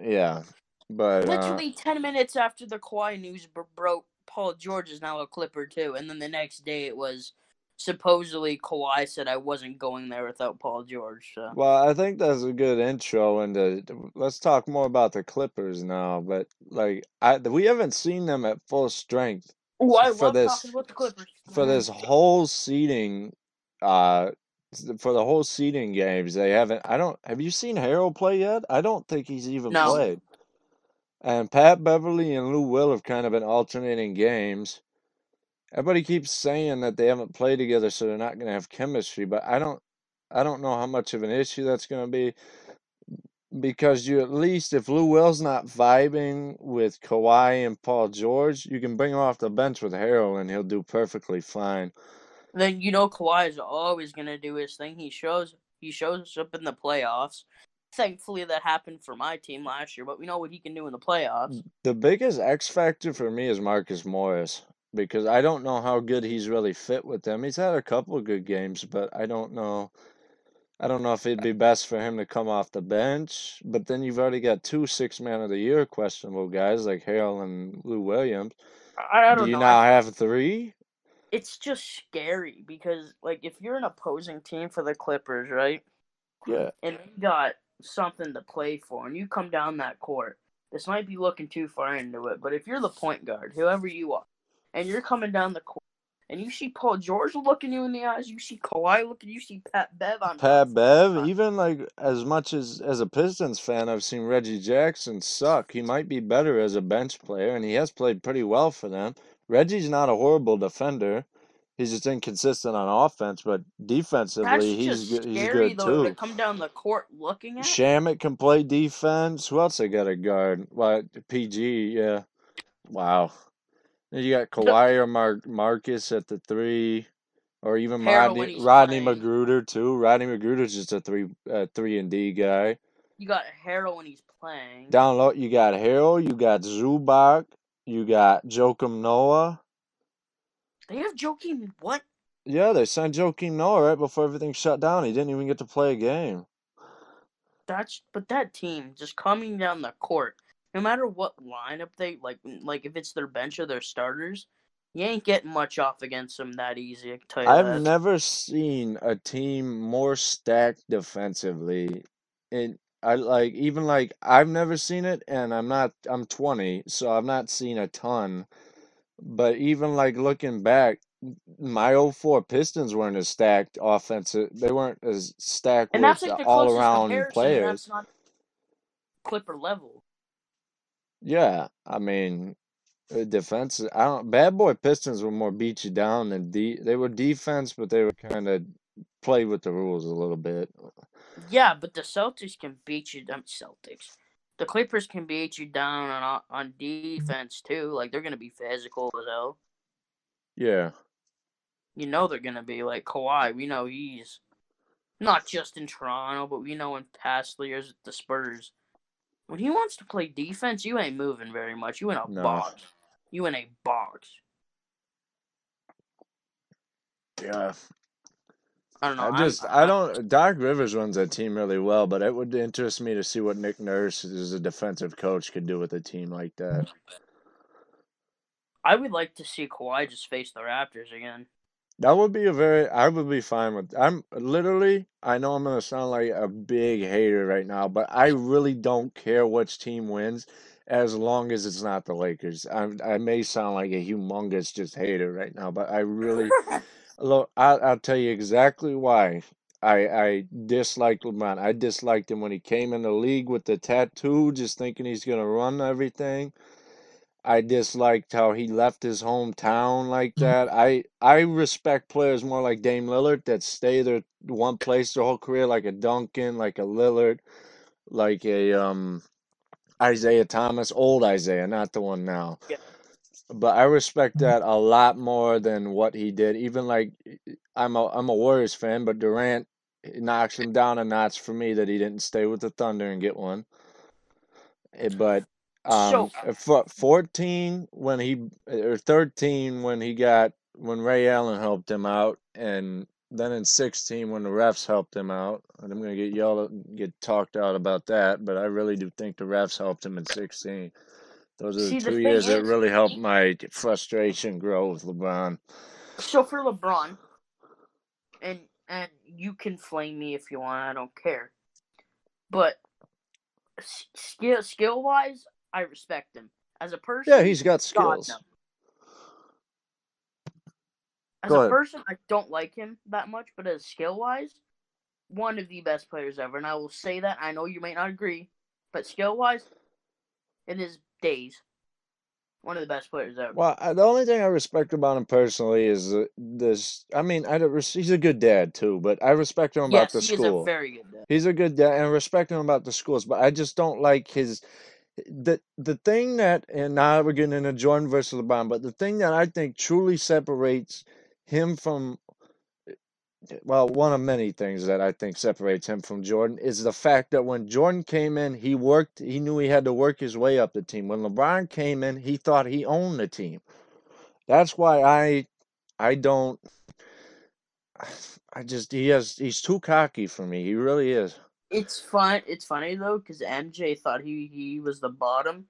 Yeah, but uh,
Literally ten minutes after the Kawhi news br- broke, Paul George is now a Clipper too. And then the next day it was supposedly Kawhi said I wasn't going there without Paul George. So.
well, I think that's a good intro into. Let's talk more about the Clippers now. But like, I we haven't seen them at full strength
Oh, I
for
love
this-
about the Clippers.
for this whole seeding. Uh, for the whole seeding games, they haven't. I don't. Have you seen Harrell play yet? I don't think he's even
No.
played. And Pat Beverley and Lou Will have kind of been alternating games. Everybody keeps saying that they haven't played together, so they're not going to have chemistry. But I don't. I don't know how much of an issue that's going to be because you at least if Lou Will's not vibing with Kawhi and Paul George, you can bring him off the bench with Harrell and he'll do perfectly fine.
Then you know Kawhi is always gonna do his thing. He shows he shows up in the playoffs. Thankfully, that happened for my team last year, but we know what he can do in the playoffs.
Mm, the biggest X factor for me is Marcus Morris because I don't know how good he's really fit with them. He's had a couple of good games, but I don't know. I don't know if it'd be best for him to come off the bench. But then you've already got two six man of the year questionable guys like Harrell and Lou Williams.
I, I don't
Do you
know.
now have three?
it's just scary because, like, if you're an opposing team for the Clippers, right,
Yeah.
and you got something to play for, and you come down that court, this might be looking too far into it, but if you're the point guard, whoever you are, and you're coming down the court, and you see Paul George looking you in the eyes, you see Kawhi looking, you see Pat Bev on
Pat Bev, even like as much as as a Pistons fan, I've seen Reggie Jackson suck. He might be better as a bench player, and he has played pretty well for them. Reggie's not a horrible defender. He's just inconsistent on offense, but
That's
defensively, he's good. He's good
though to
too.
come down the court looking at.
Shamet can play defense. Who else they got a guard? What PG? Yeah. Wow. You got Kawhi or Mar- Marcus at the three, or even Rodney Rodney
playing.
McGruder too. Rodney McGruder's just a three uh, three and D guy.
You got Harrell when he's playing.
Down low, you got Harrell, you got Zubac, you got Joakim Noah.
They have Joakim what?
Yeah, they signed Joakim Noah right before everything shut down. He didn't even get to play a game.
That's but that team just coming down the court, no matter what lineup they like, like if it's their bench or their starters, you ain't getting much off against them that easy. I tell you
i've
that.
never seen a team more stacked defensively. And I like even like I've never seen it and I'm not I'm 20, so I've not seen a ton. But even like looking back, my 04 Pistons weren't as stacked offensive. They weren't as stacked
and
with
that's like the
all around players.
That's not Clipper level.
Yeah, I mean, uh, defense. I don't. Bad boy Pistons were more beat you down than de. They were defense, but they were kind of play with the rules a little bit.
Yeah, but the Celtics can beat you. Um, Celtics. The Clippers can beat you down on on defense too. Like they're gonna be physical as hell.
Yeah,
You know they're gonna be like Kawhi. We know he's not just in Toronto, but we know in past years at the Spurs. When he wants to play defense, you ain't moving very much. You in a
No.
box. You in a box.
yeah.
I don't know.
I
I'm-
just I don't. Doc Rivers runs that team really well, but it would interest me to see what Nick Nurse as a defensive coach could do with a team like that.
I would like to see Kawhi just face the Raptors again.
That would be a very. I would be fine with. I'm literally. I know I'm gonna sound like a big hater right now, but I really don't care which team wins, as long as it's not the Lakers. I I may sound like a humongous just hater right now, but I really look. I I'll tell you exactly why. I I dislike LeBron. I disliked him when he came in the league with the tattoo, just thinking he's gonna run everything. I disliked how he left his hometown like that. I I respect players more like Dame Lillard that stay there one place their whole career, like a Duncan, like a Lillard, like a um Isiah Thomas, old Isaiah, not the one now.
Yeah.
But I respect that a lot more than what he did. Even like I'm a I'm a Warriors fan, but Durant knocks him down a notch for me that he didn't stay with the Thunder and get one. Eh, But um, for 14 when he or 13 when he got when Ray Allen helped him out, and then in 16 when the refs helped him out. And I'm gonna get yelled at, get talked out about that, but I really do think the refs helped him in 16. Those are the
See, the
two
thing
years that really helped my frustration grow with LeBron.
So for LeBron, and and you can flame me if you want. I don't care. But skill skill wise, I respect him as a person.
Yeah, he's got
God,
skills.
no. As
Go
a
ahead.
person, I don't like him that much, but as skill wise, one of the best players ever. And I will say that. I know you may not agree, but skill wise, in his days, One of the best players ever.
Well, the only thing I respect about him personally is this. I mean, I don't, he's a good dad too, but I respect him about
yes,
the
he is a
school.
very good dad.
He's a good dad, and I respect him about the schools, but I just don't like his the the thing that and now we're getting into Jordan versus LeBron, but the thing that I think truly separates him from well, one of many things that I think separates him from Jordan is the fact that when Jordan came in, he worked, he knew he had to work his way up the team. When LeBron came in, he thought he owned the team. That's why I I don't I just he has he's too cocky for me. He really is.
It's fun. It's funny though because MJ thought he he was the bottom,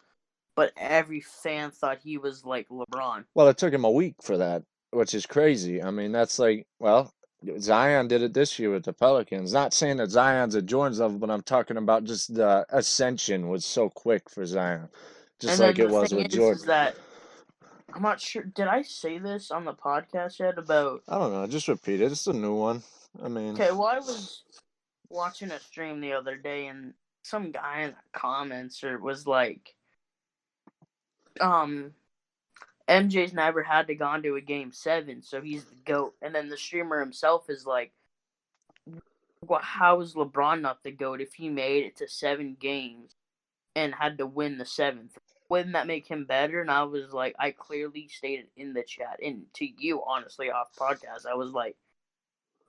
but every fan thought he was like LeBron.
Well, it took him a week for that, which is crazy. I mean, that's like, well, Zion did it this year with the Pelicans. Not saying that Zion's at Jordan's level, but I'm talking about just the ascension was so quick for Zion, just
and
like it was with
is,
Jordan.
is that I'm not sure. Did I say this on the podcast yet about?
I don't know. I just repeat it. It's a new one. I mean,
Okay, well, I was watching a stream the other day, and some guy in the comments or was like, um, MJ's never had to gone to a game seven, so he's the goat. And then the streamer himself is like, well, how is LeBron not the goat if he made it to seven games and had to win the seventh? Wouldn't that make him better? And I was like, I clearly stated in the chat and to you, honestly, off podcast, I was like,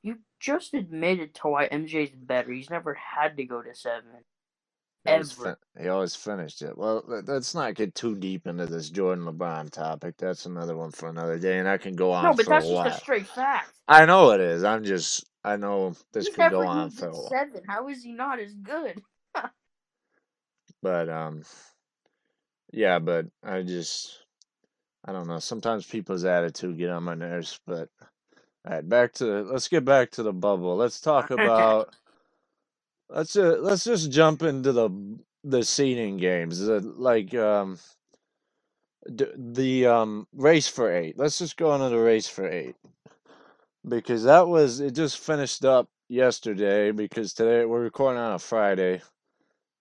you just admitted to why MJ's better. He's never had to go to seven.
he always,
Ever.
fin- he always finished it. Well, let- let's not get too deep into this Jordan LeBron topic. That's another one for another day, and I can go on
No, but that's
a
just
while.
a straight fact.
I know it is. I'm just, I know this
He's
could go on for a while.
seven. How is he not as good?
But um, yeah, but I just I don't know. Sometimes people's attitude get on my nerves. But all right, back to let's get back to the bubble. Let's talk about let's uh, let's just jump into the the seeding games. The, like um d- the um race for eight. Let's just go into the race for eight because that was it. Just finished up yesterday because today we're recording on a Friday,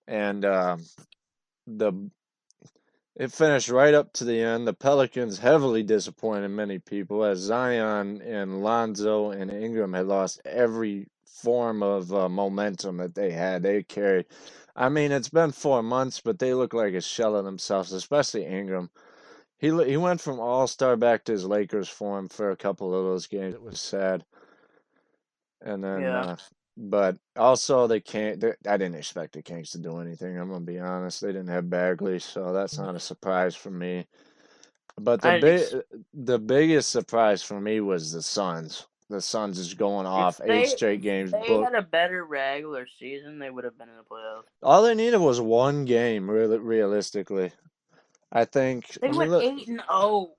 and um the it finished right up to the end. The Pelicans heavily disappointed many people as Zion and Lonzo and Ingram had lost every form of uh, momentum that they had. They carried. I mean, it's been four months, but they look like a shell of themselves, especially Ingram. He he went from All Star back to his Lakers form for a couple of those games. It was sad, and then
Yeah.
uh, but also they can't. I didn't expect the Kings to do anything. I'm gonna be honest. They didn't have Bagley, so that's not a surprise for me. But the big, uh, the biggest surprise for me was the Suns. The Suns is going
If
off eight
they
straight
if
games.
they
Book.
had a better regular season, they would have been in the playoffs.
All they needed was one game, really, realistically. I think.
They went
look.
eight and oh.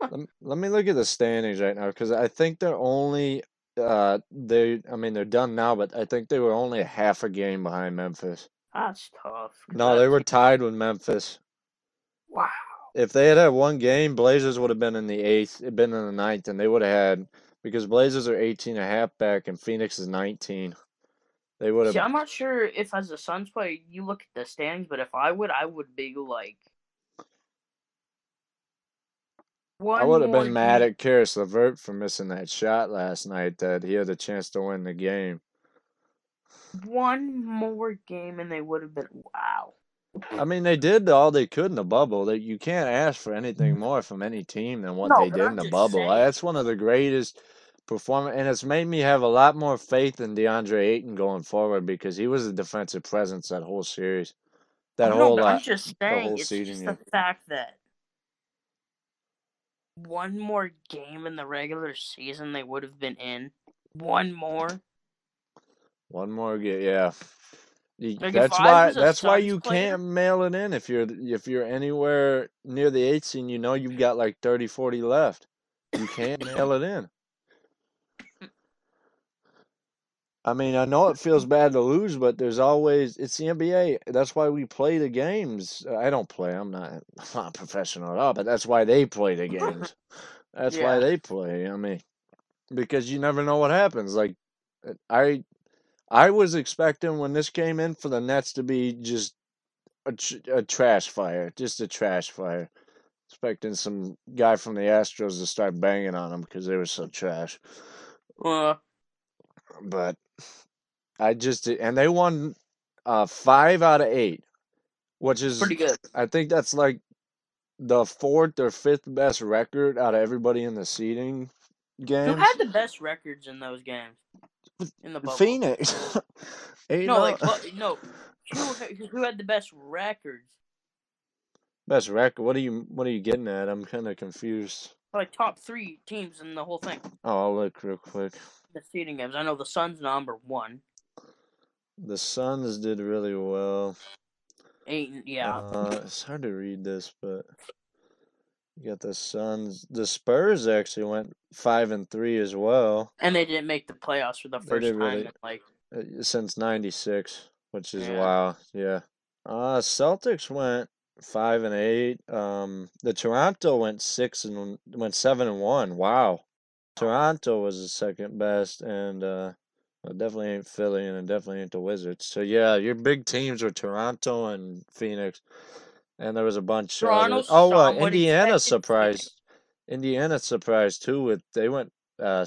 Let let me look at the standings right now because I think they're only. Uh, they. I mean, they're done now, but I think they were only a half a game behind Memphis.
That's tough.
No, they were tied with Memphis.
Wow.
If they had had one game, Blazers would have been in the eighth, been in the ninth, and they would have had because Blazers are 18 and a half back and Phoenix is 19. They would have. See.
I'm not sure if as a Suns player you look at the standings, but if I would, I would be like
I would have been mad at Caris LeVert for missing that shot last night that he had a chance to win the game.
One more game, and they would have been wow.
I mean, they did all they could in the bubble. That you can't ask for anything mm. more from any team than what
No,
they did in the bubble.
saying.
That's one of the greatest performance, and it's made me have a lot more faith in DeAndre Ayton going forward because he was a defensive presence that whole series, that
know,
whole
I'm just saying,
whole
it's
season.
just the fact that one more game in the regular season they would have been in. One more.
One more game, yeah.
Like
That's why. That's why you
player,
can't mail it in if you're if you're anywhere near the eight scene. You know you've got like 30, 40 left. You can't mail it in. I mean, I know it feels bad to lose, but there's always it's the NBA. That's why we play the games. I don't play. I'm not I'm not professional at all, but that's why they play the games. That's why they play. I mean, because you never know what happens. Like I I was expecting when this came in for the Nets to be just a, tr- a trash fire, just a trash fire. Expecting some guy from the Astros to start banging on them because they were so trash.
Uh,
But I just and they won uh five out of eight, which is
pretty good.
I think that's like the fourth or fifth best record out of everybody in the seeding
game.
Who
had the best records in those games? In the bubble.
Phoenix.
No,
oh-
like bu- no. Who who had the best records?
best record. What are you what are you getting at? I'm kind of confused.
Like top three teams in the whole thing.
Oh, I'll look real quick.
Seeding games. I know the Suns number one.
The Suns did really well.
Eight. Yeah.
Uh, it's hard to read this, but you got the Suns. The Spurs actually went five and three as well
and they didn't make the playoffs for the first time
really-
in like
uh, since '96, which is
Yeah.
wow. Yeah. Uh, Celtics went five and eight. Um, the Toronto went six and went seven and one. Wow. Toronto was the second best, and uh, it definitely ain't Philly, and definitely ain't the Wizards. So yeah, your big teams were Toronto and Phoenix, and there was a bunch. of
Toronto.
Oh, uh, Indiana surprised. Indiana surprised too. With they went uh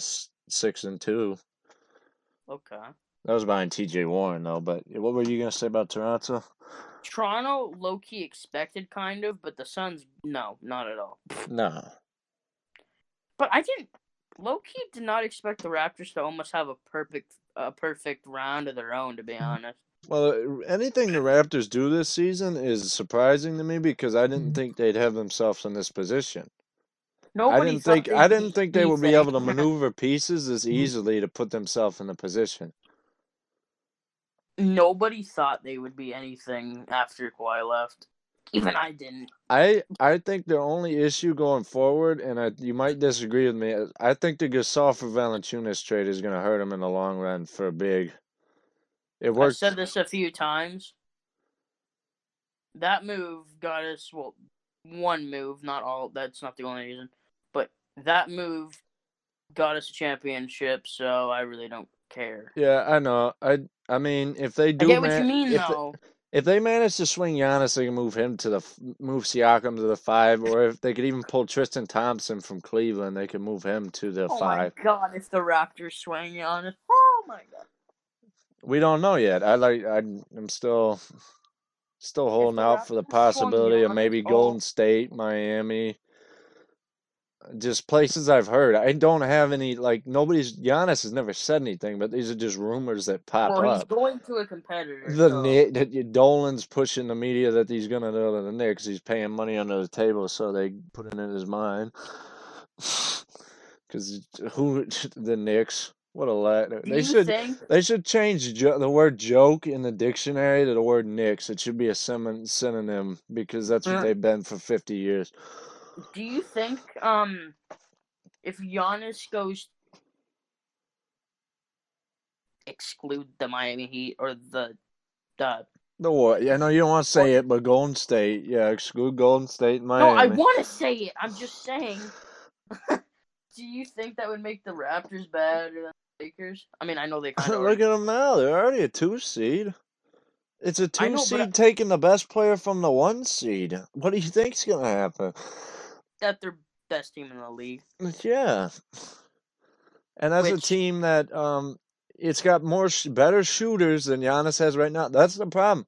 six and two.
Okay.
That was behind T.J. Warren though. But what were you gonna say about Toronto?
Toronto low key expected kind of, but the Suns no, not at all.
No.
But I didn't low key did not expect the Raptors to almost have a perfect a perfect round of their own to be honest.
Well, anything the Raptors do this season is surprising to me because I
Mm-hmm.
didn't think they'd have themselves in this position.
Nobody
I didn't
thought
think I didn't think they would be able to maneuver pieces as
Mm-hmm.
easily to put themselves in a position.
Nobody thought they would be anything after Kawhi left. Even I didn't.
I I think the only issue going forward, and I, you might disagree with me, is I think the Gasol for Valanciunas trade is going to hurt him in the long run for a big. It worked.
I've said this a few times. That move got us well one move, not all that's not the only reason. But that move got us a championship, so I really don't care.
Yeah, I know. I I mean, if they
I
do,
get what
man,
you mean
if they-
though.
If they manage to swing Giannis, they can move him to the move Siakam to the five, or if they could even pull Tristan Thompson from Cleveland, they could move him to the
Oh
five.
my god, if the Raptors swing it. Oh my god.
We don't know yet. I like. I, I'm still still holding out for the possibility of maybe
oh.
Golden State, Miami, just places I've heard. I don't have any like nobody's. Giannis has never said anything, but these are just rumors that pop
Well, he's
up.
going to a competitor.
The
so-
Knick, Dolan's pushing the media that he's gonna go to the Knicks. He's paying money under the table, so they put it in his mind. Because who the Knicks? What a
Do
They should
think
they should change jo- the word joke in the dictionary to the word Knicks. It should be a synonym because that's what
Mm.
they've been for fifty years.
Do you think um if Giannis goes exclude the Miami Heat or the the
The what? Yeah, no, you don't want to say it, but Golden State, yeah, exclude Golden State, and Miami.
No, I want to say it. I'm just saying. do you think that would make the Raptors better than the Lakers? I mean, I know they kind of
Look at them now. They're already a two seed. It's a two
know,
seed
I-
taking the best player from the one seed. What do you think's gonna happen?
That they're best team in the league.
Yeah, and that's a team that um, it's got more sh- better shooters than Giannis has right now. That's the problem.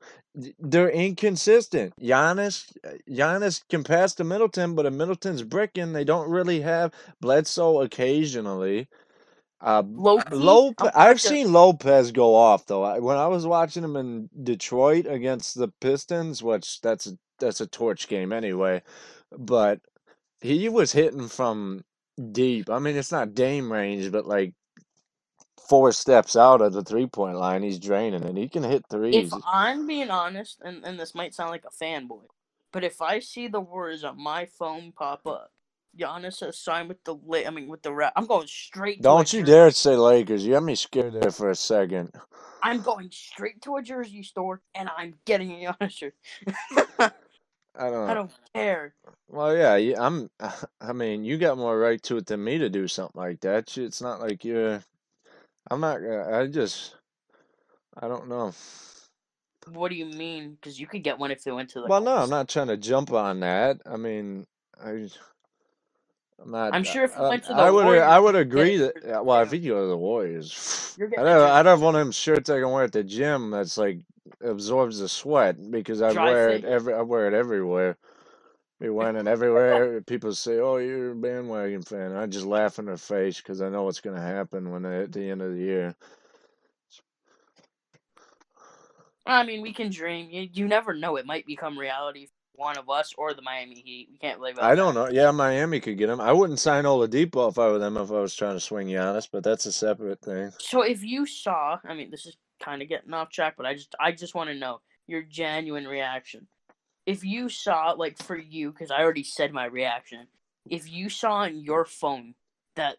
They're inconsistent. Giannis, Giannis can pass to Middleton, but if Middleton's bricking, they don't really have Bledsoe occasionally. Uh, Lopez, I've seen Lopez go off though. I, when I was watching him in Detroit against the Pistons, which that's a, that's a torch game anyway, but he was hitting from deep. I mean, it's not Dame range, but like four steps out of the three point line, he's draining it. He can hit threes.
If I'm being honest, and, and this might sound like a fanboy, but if I see the words on my phone pop up, Giannis has signed with the La- I mean with the Rap. I'm going straight. To
Don't you
jersey-
dare say Lakers. You got me scared there for a second.
I'm going straight to a jersey store and I'm getting a Giannis shirt.
I don't.
I don't care.
Well, yeah, you- I'm. I mean, you got more right to it than me to do something like that. It's not like you're. I'm not. gonna- I just. I don't know.
What do you mean? Because you could get one if they went to the.
Well, no, I'm not trying to jump on that. I mean, I. I'm not.
I'm sure if you
I,
went to the
I would.
Warriors,
I would agree
get
that. yeah, Well, if
yeah.
you go to the Warriors,
You're
I don't.
a
I'd have one of them shirts I can wear at the gym. That's like absorbs the sweat because I
dry
wear it every. I wear it everywhere. Be wearing it everywhere. People say, "Oh, you're a bandwagon fan." I just laugh in their face because I know what's going to happen when they at the end of the year.
I mean, we can dream. You, you never know. It might become reality for one of us or the Miami Heat. We can't live out
I don't
that.
know. Yeah, Miami could get him. I wouldn't sign Oladipo if I were them if I was trying to swing Giannis, but that's a separate thing.
So if you saw, I mean, this is kind of getting off track, but I just, I just want to know your genuine reaction. If you saw, like, for you, because I already said my reaction. If you saw on your phone that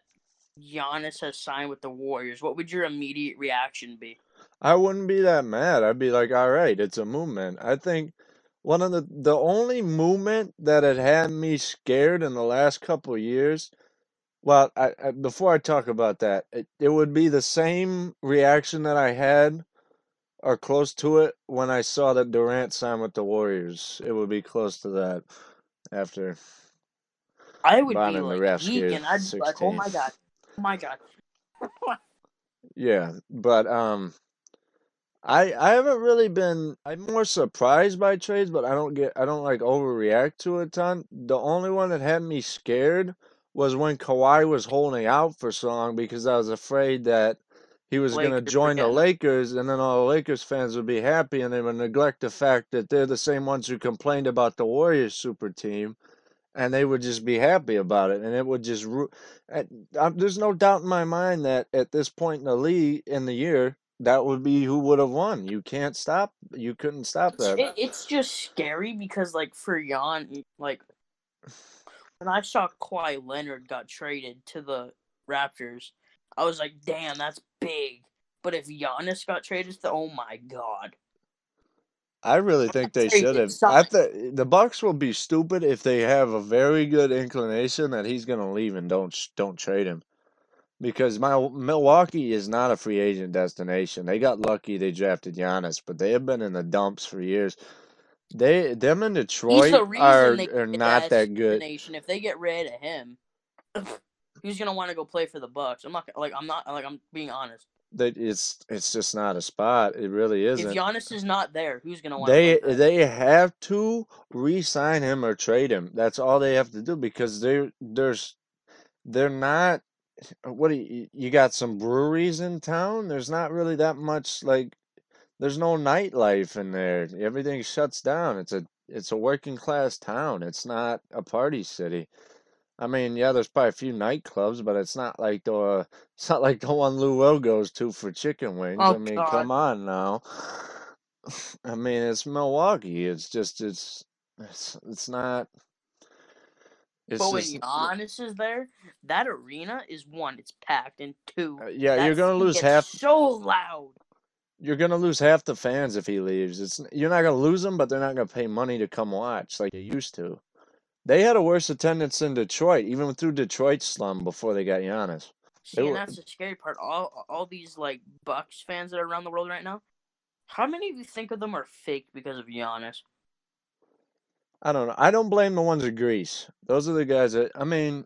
Giannis has signed with the Warriors, what would your immediate reaction be?
I wouldn't be that mad. I'd be like, all right, it's a movement. I think one of the the only movement that had had me scared in the last couple of years. Well, I, I before I talk about that, it, it would be the same reaction that I had or close to it when I saw that Durant signed with the Warriors. It would be close to that after
I would be like geek, and I'd be like, oh my god, oh my god.
Yeah, but um I I haven't really been I'm more surprised by trades, but I don't get I don't like overreact to a ton. The only one that had me scared was when Kawhi was holding out for so long because I was afraid that he was gonna join the. Lakers and then all the Lakers fans would be happy and they would neglect the fact that they're the same ones who complained about the Warriors super team and they would just be happy about it and it would just ru- um, there's no doubt in my mind that at this point in the league in the year that would be who would have won you can't stop you couldn't stop that
it, it's just scary because, like, for Jan, like, when I saw Kawhi Leonard got traded to the Raptors, I was like, damn, that's big. But if Giannis got traded to oh my god.
i really think they should have i
it.
th- the bucks will be stupid if they have a very good inclination that he's going to leave and don't don't trade him because my Milwaukee is not a free agent destination. They got lucky they drafted Giannis, but they have been in the dumps for years. They them in Detroit
the
are are not
that
that good.
If they get rid of him, who's gonna want to go play for the Bucks? I'm not like I'm not like I'm being honest.
That it's it's just not a spot. It really isn't.
Giannis is not there, who's gonna want to
They
play
they have to re-sign him or trade him. That's all they have to do because they're there's they're not. What do you you got some breweries in town? There's not really that much like. There's no nightlife in there. Everything shuts down. It's a it's a working class town. It's not a party city. I mean, yeah, there's probably a few nightclubs, but it's not like the uh, it's not like the one Lou Will goes to for chicken wings.
Oh, I
mean,
God.
come on now. I mean, it's Milwaukee. It's just it's it's it's not. It's
But when
just
Giannis is there, that arena is one, it's packed, and two,
uh, yeah. You're gonna lose half.
so loud.
You're gonna lose half the fans if he leaves. It's you're not gonna lose them, but they're not gonna pay money to come watch like they used to. They had a worse attendance in Detroit, even through Detroit's slum before they got Giannis.
See, and that's the scary part. All all these like Bucks fans that are around the world right now. How many of you think of them are fake because of Giannis?
I don't know. I don't blame the ones in Greece. Those are the guys that I mean.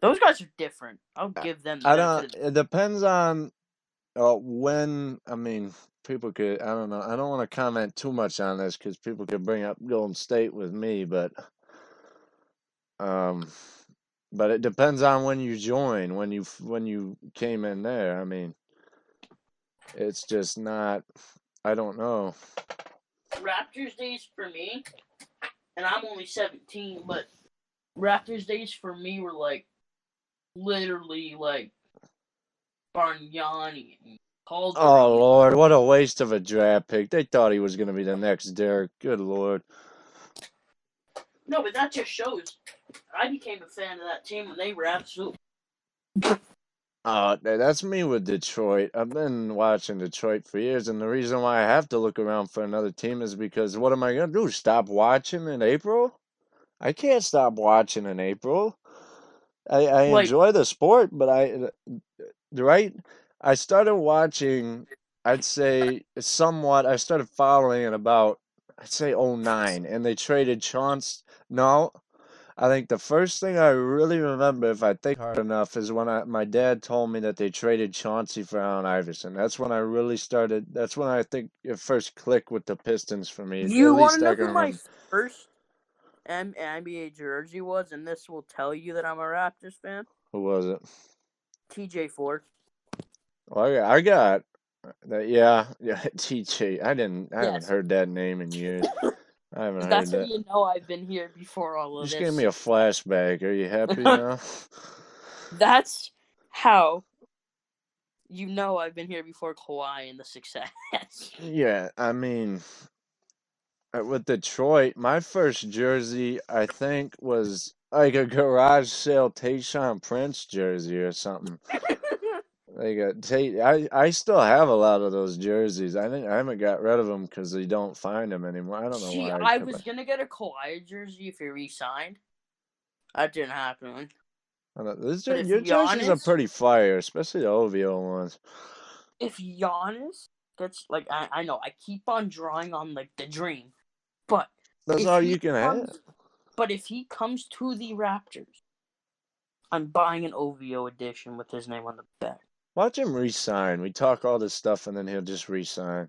Those guys are different. I'll give them the
I don't.
of
It depends on uh, when. I mean, people could. I don't know. I don't want to comment too much on this because people could bring up Golden State with me, but um, but it depends on when you join. When you when you came in there. I mean, it's just not. I don't know.
Raptors days for me, and I'm only 17, but Raptors days for me were like literally like Bargnani and
called.
Oh
Lord, what a waste of a draft pick. They thought he was going to be the next Dirk. Good Lord.
No, but that just shows. I became a fan of that team when they were absolute.
Uh, that's me with Detroit. I've been watching Detroit for years, and the reason why I have to look around for another team is because what am I gonna do? Stop watching in April? I can't stop watching in April. I, I
Like,
enjoy the sport, but I, right? I started watching, I'd say somewhat, I started following in about, I'd say '09, and they traded Chauncey. No, I think the first thing I really remember, if I think hard enough, is when I my dad told me that they traded Chauncey for Allen Iverson. That's when I really started. That's when I think it first clicked with the Pistons for me.
You want to know who my first M- NBA jersey was, and this will tell you that I'm a Raptors fan.
Who was it?
TJ Ford.
Oh, well, I got, I got that. Yeah, yeah. TJ. I didn't. I haven't heard that name in years. I haven't heard
That's how
that.
you know I've been here before all
You
of
just
this.
Just gave me a flashback. Are you happy now?
That's how you know I've been here before Kawhi and the success.
Yeah, I mean, uh, with Detroit, my first jersey, I think, was like a garage sale Tayshaun Prince jersey or something. Like a Tay, I I still have a lot of those jerseys. I think I haven't got rid of them because they don't find them anymore. I don't know
See,
why.
I was gonna get a Kawhi jersey if he re-signed. That didn't happen.
This
but
jer-
if
your jerseys are pretty fire, especially the OVO ones.
If Giannis gets like, I, I know I keep on drawing on like the dream, but
That's all you can have.
But if he comes to the Raptors, I'm buying an OVO edition with his name on the back.
Watch him resign. We talk all this stuff and then he'll just resign.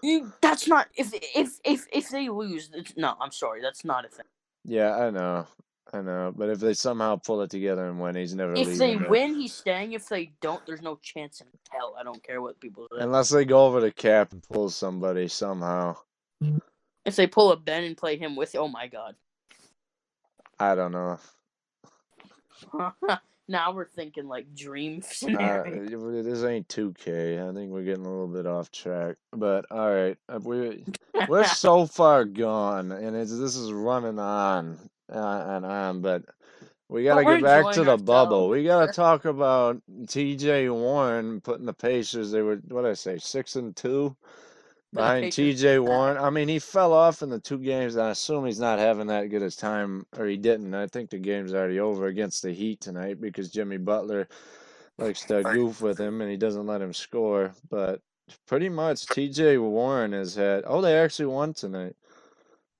You- That's not if if if if they lose. It's, no, I'm sorry, that's not a thing.
Yeah, I know. I know. But if they somehow pull it together and win, he's never
If they win, he's staying. If they don't, there's no chance in hell. I don't care what people say.
Unless they go over the cap and pull somebody somehow.
If they pull a Ben and play him with, oh my god.
I don't know.
now we're thinking like dream
Uh,
scenario.
this ain't 2K. I think we're getting a little bit off track. But all right, uh, we we're so far gone, and it's this is running on uh, and on. But we got to get back to the bubble. We got to talk about T.J. Warren putting the Pacers. They were what did I say, six and two Behind T.J. Warren. I mean, he fell off in the two games. I assume he's not having that good a time, or he didn't. I think the game's already over against the Heat tonight because Jimmy Butler likes to goof with him and he doesn't let him score. But pretty much T.J. Warren has had. Oh, they actually won tonight.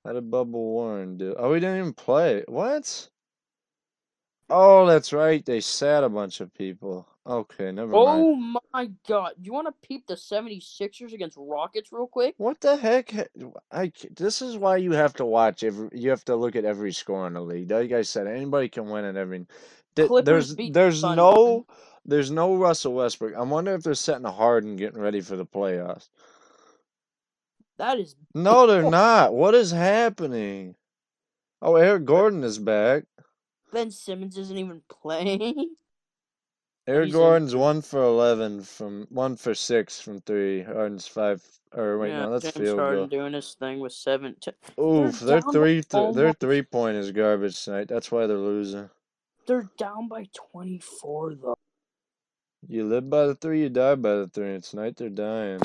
How did Bubble Warren do? Oh, he didn't even play. What? Oh, that's right. They sat a bunch of people. Okay, never mind.
Oh my god. Do you want to peep the 76ers against Rockets real quick?
What the heck? I, this is why you have to watch every. You have to look at every score in the league. Like I said, anybody can win at every.
Clippers
There's there's no there's no Russell Westbrook. I wonder if they're setting a Harden getting ready for the playoffs.
That is
No, they're not. What is happening? Oh, Eric Gordon is back.
Ben Simmons isn't even playing.
Eric Gordon's one for eleven from one for six from three. Harden's five. Or wait,
yeah,
no, that's
James
field
Harden
goal.
doing his thing with seven. T-
Oof, their three, th- their three point is garbage tonight. That's why they're losing.
they're down by 24 though.
You live by the three, you die by the three. And tonight they're dying.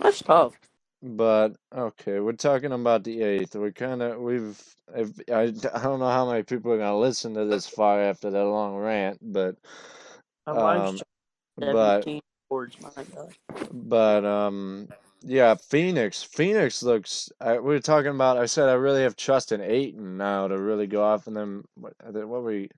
That's tough.
But okay, we're talking about the eighth. We're kind of we've. If, I I don't know how many people are gonna listen to this far after that long rant, but um, but
boards.
But um, yeah, Phoenix. Phoenix looks. I, we were talking about. I said I really have trust in Ayton now to really go off, and then what, what we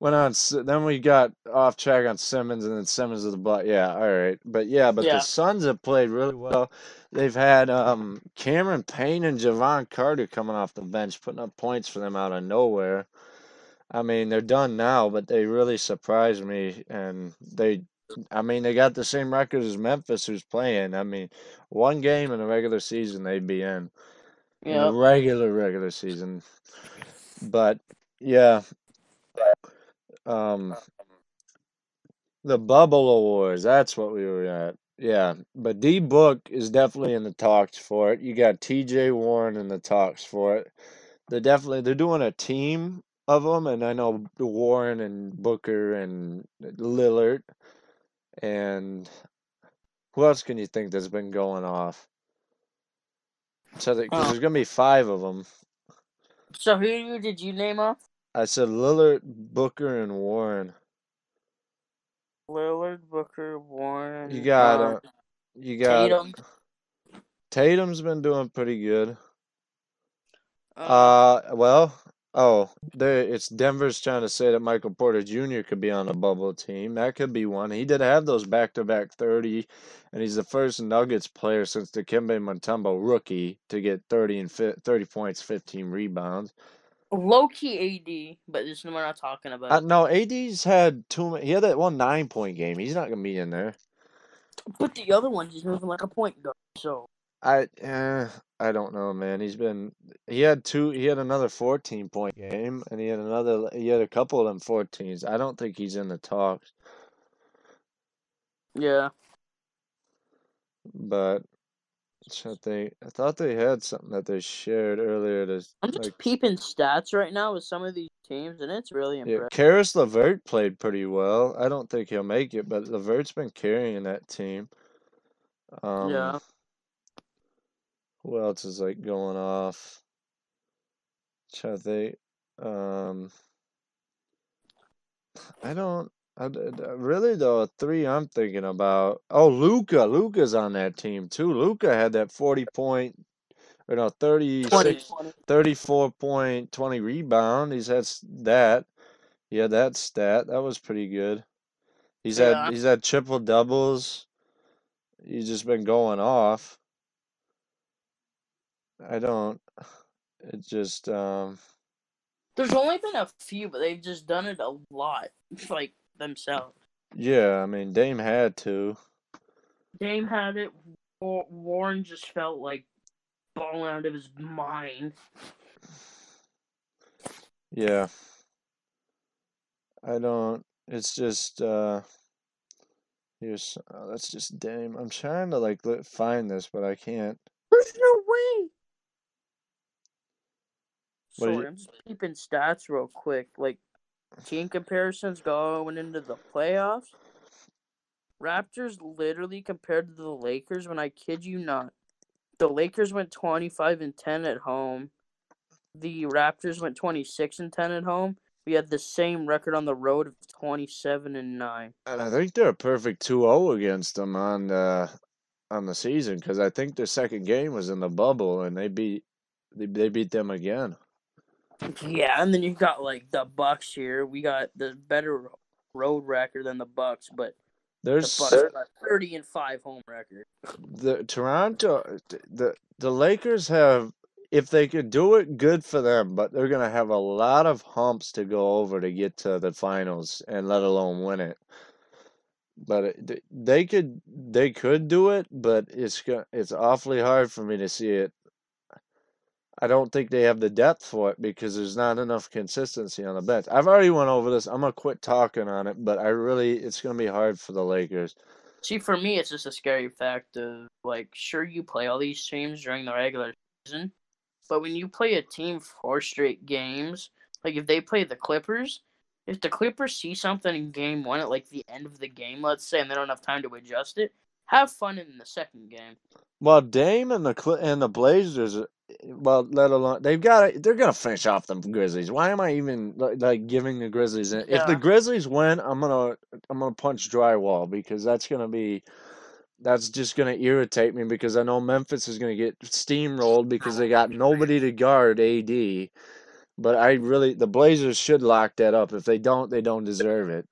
went on. Then we got off track on Simmons, and then Simmons is the butt. Yeah, all right, but yeah, but
Yeah.
the Suns have played really well. They've had um, Cameron Payne and Jevon Carter coming off the bench, putting up points for them out of nowhere. I mean, they're done now, but they really surprised me, and they. I mean, they got the same record as Memphis, who's playing. I mean, one game in the regular season they'd be in.
Yeah.
regular regular season. But yeah. Um the bubble awards, that's what we were at. Yeah. But D Book is definitely in the talks for it. You got TJ Warren in the talks for it. They're definitely they're doing a team of them and I know Warren and Booker and Lillard and who else can you think that's been going off? So
Oh.
there's gonna be five of them.
So who did you name off?
I said Lillard, Booker, and Warren.
Lillard, Booker, Warren.
You got uh, you got
Tatum.
Tatum's been doing pretty good.
Uh,
Uh, well, Oh, they it's Denver's trying to say that Michael Porter Jr. could be on a bubble team. That could be one. He did have those back-to-back 30, and he's the first Nuggets player since Dikembe Mutombo rookie to get 30 and fi 30 points, 15 rebounds.
Low key AD, but this we're not talking about.
Uh, no, AD's had two. He had that one nine-point game. He's not gonna be in there.
but the other one, he's moving like a point guard. So
I eh, I don't know, man. He's been he had two he had another 14 point game and he had another he had a couple of them 14s. I don't think he's in the talks,
yeah,
but I think I thought they had something that they shared earlier to
I'm just
like
peeping stats right now with some of these teams, and it's really impressive.
yeah. Caris LeVert played pretty well. I don't think he'll make it, but LeVert's been carrying that team. Um
yeah,
who else is like going off? To think. Um I don't. I, d- d- really though, three I'm thinking about. Oh, Luka. Luka's on that team too. Luka had that 40 point, or no,
20,
36,
20.
34 point, 20 rebound. He's had that. Yeah, that stat. That was pretty good. He's
Yeah.
had he's had triple doubles. He's just been going off. I don't. It just um.
There's only been a few, but they've just done it a lot, It's like themselves.
Yeah, I mean Dame had to.
Dame had it. Warren just felt like balling out of his mind.
Yeah. I don't. It's just uh. Here's uh, that's just Dame. I'm trying to like find this, but I can't.
There's no way.
What
Sorry,
you-
I'm just keeping stats real quick. Like team comparisons going into the playoffs. Raptors literally compared to the Lakers when I kid you not. The Lakers went 25 and 10 at home. The Raptors went 26 and 10 at home. We had the same record on the road of 27 and 9.
And I think they're a perfect 2-0 against them on uh on the season because I think their second game was in the bubble and they beat they, they beat them again.
Yeah, and then you got like the Bucks here. We got the better road record than the Bucks, but the
There's
Bucks got 30 and 5 home record.
the Toronto the the Lakers have if they could do it good for them but they're going to have a lot of humps to go over to get to the finals and let alone win it but it, they could they could do it but it's go- it's awfully hard for me to see it I don't think they have the depth for it because there's not enough consistency on the bench. I've already went over this. I'm gonna quit talking on it, but I really it's gonna be hard for the Lakers.
See, for me, it's just a scary fact of like, sure, you play all these teams during the regular season, but when you play a team four straight games, like if they play the Clippers, if the Clippers see something in game one at like the end of the game, let's say, and they don't have time to adjust it, have fun in the second game.
Well, Dame and the and the Blazers, well, let alone they've got to, they're gonna finish off the Grizzlies. Why am I even like, giving the Grizzlies? If the Grizzlies win, I'm gonna I'm gonna punch drywall because that's gonna be that's just gonna irritate me because I know Memphis is gonna get steamrolled because oh, they got nobody to guard AD. But I really the Blazers should lock that up. If they don't, they don't deserve it.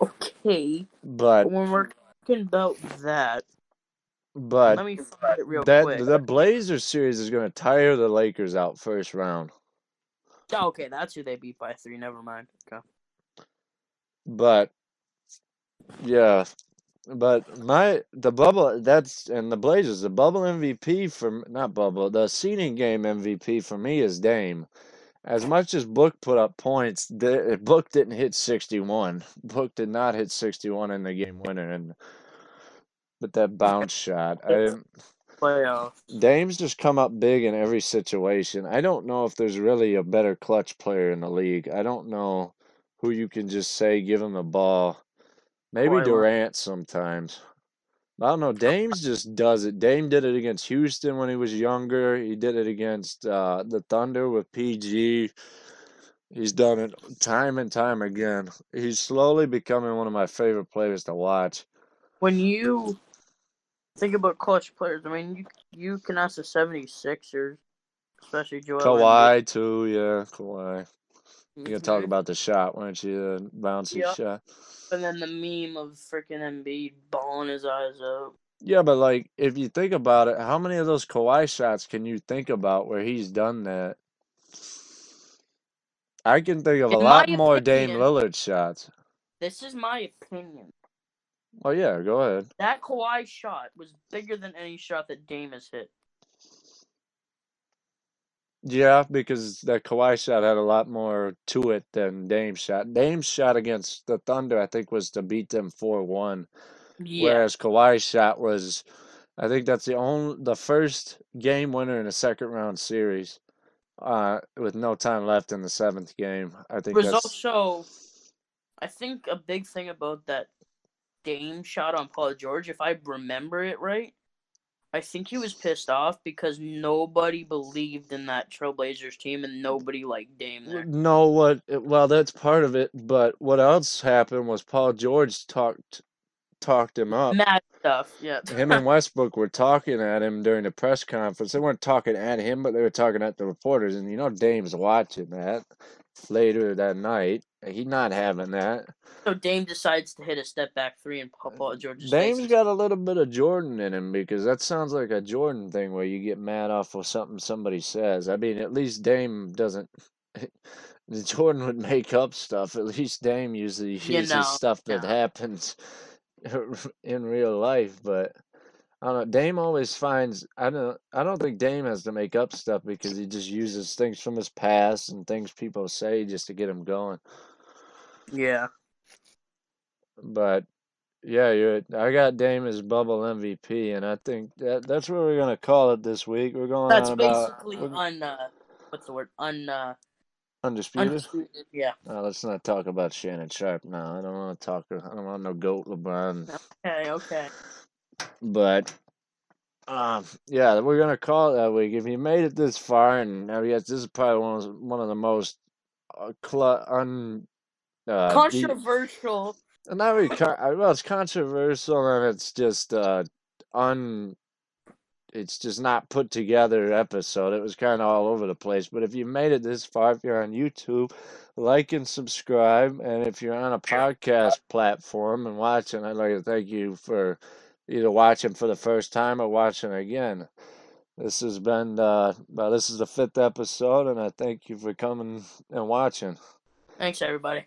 Okay,
but
when we're talking about that,
but
let me it real
that
quick.
the Blazers series is gonna tire the Lakers out first round.
Oh, okay, that's who they beat by three. Never mind. Okay.
But yeah, but my the bubble that's and the Blazers the bubble MVP for not bubble the seeding game MVP for me is Dame. As much as Book put up points, the, Book didn't hit sixty one. Book did not hit sixty one in the game winner, and but that bounce shot. I,
Playoff.
Dame's just come up big in every situation. I don't know if there's really a better clutch player in the league. I don't know who you can just say give him the ball. Maybe
Kawhi
Durant sometimes. I don't know. Dame's just does it. Dame did it against Houston when he was younger. He did it against uh, the Thunder with PG. He's done it time and time again. He's slowly becoming one of my favorite players to watch.
when you think about clutch players, I mean, you you can ask the 76ers especially Joel.
Kawhi too, yeah, Kawhi.
Embiid.
You gonna talk
Mhm.
about the shot, weren't you? The bouncy
Yep.
shot.
And then the meme of freaking Embiid balling his eyes out.
Yeah, but like if you think about it, how many of those Kawhi shots can you think about where he's done that? I can think of a lot more Dame Lillard shots.
This is my opinion.
Oh yeah, go ahead.
That Kawhi shot was bigger than any shot that Dame has hit.
Yeah, because that Kawhi shot had a lot more to it than Dame's shot. Dame's shot against the Thunder, I think, was to beat them four one.
Yeah.
Whereas Kawhi's shot was, I think that's the only the first game winner in a second round series, uh, with no time left in the seventh game. I think
was
that's
also, I think a big thing about that Dame shot on Paul George, if I remember it right, I think he was pissed off because nobody believed in that Trailblazers team and nobody liked Dame there.
no what. Well, that's part of it, but what else happened was Paul George talked talked him up.
Mad stuff, yeah.
him and Westbrook were talking at him during the press conference. They weren't talking at him, but they were talking at the reporters. And you know, Dame's watching that later that night. He's not having that.
so Dame decides to hit a step back three and Paul Paul George's
Dame's
face.
got a little bit of Jordan in him because that sounds like a Jordan thing where you get mad off of something somebody says. I mean, at least Dame doesn't. Jordan would make up stuff. At least Dame usually
You
uses
know,
stuff that happens in real life, but I don't know. Dame always finds I don't I don't think Dame has to make up stuff because he just uses things from his past and things people say just to get him going.
Yeah.
But yeah, you're I got Dame as bubble MVP and I think that that's what we're gonna call it this week. We're going
That's
about
basically
we're-
un uh, what's the word? Un uh,
undisputed.
undisputed. Yeah.
No, let's not talk about Shannon Sharpe now. I don't want to talk. I don't want no goat LeBron.
Okay, okay.
But um, yeah, we're gonna call it that week. If you made it this far, and I guess this is probably one of one of the most uh, cl- un uh,
Controversial.
not really con- well, it's controversial and it's just uh un. It's just not put together episode. It was kind of all over the place. But if you made it this far, if you're on YouTube, like and subscribe. And if you're on a podcast platform and watching, I'd like to thank you for either watching for the first time or watching again. This has been uh well, this is the fifth episode, and I thank you for coming and watching.
Thanks, everybody.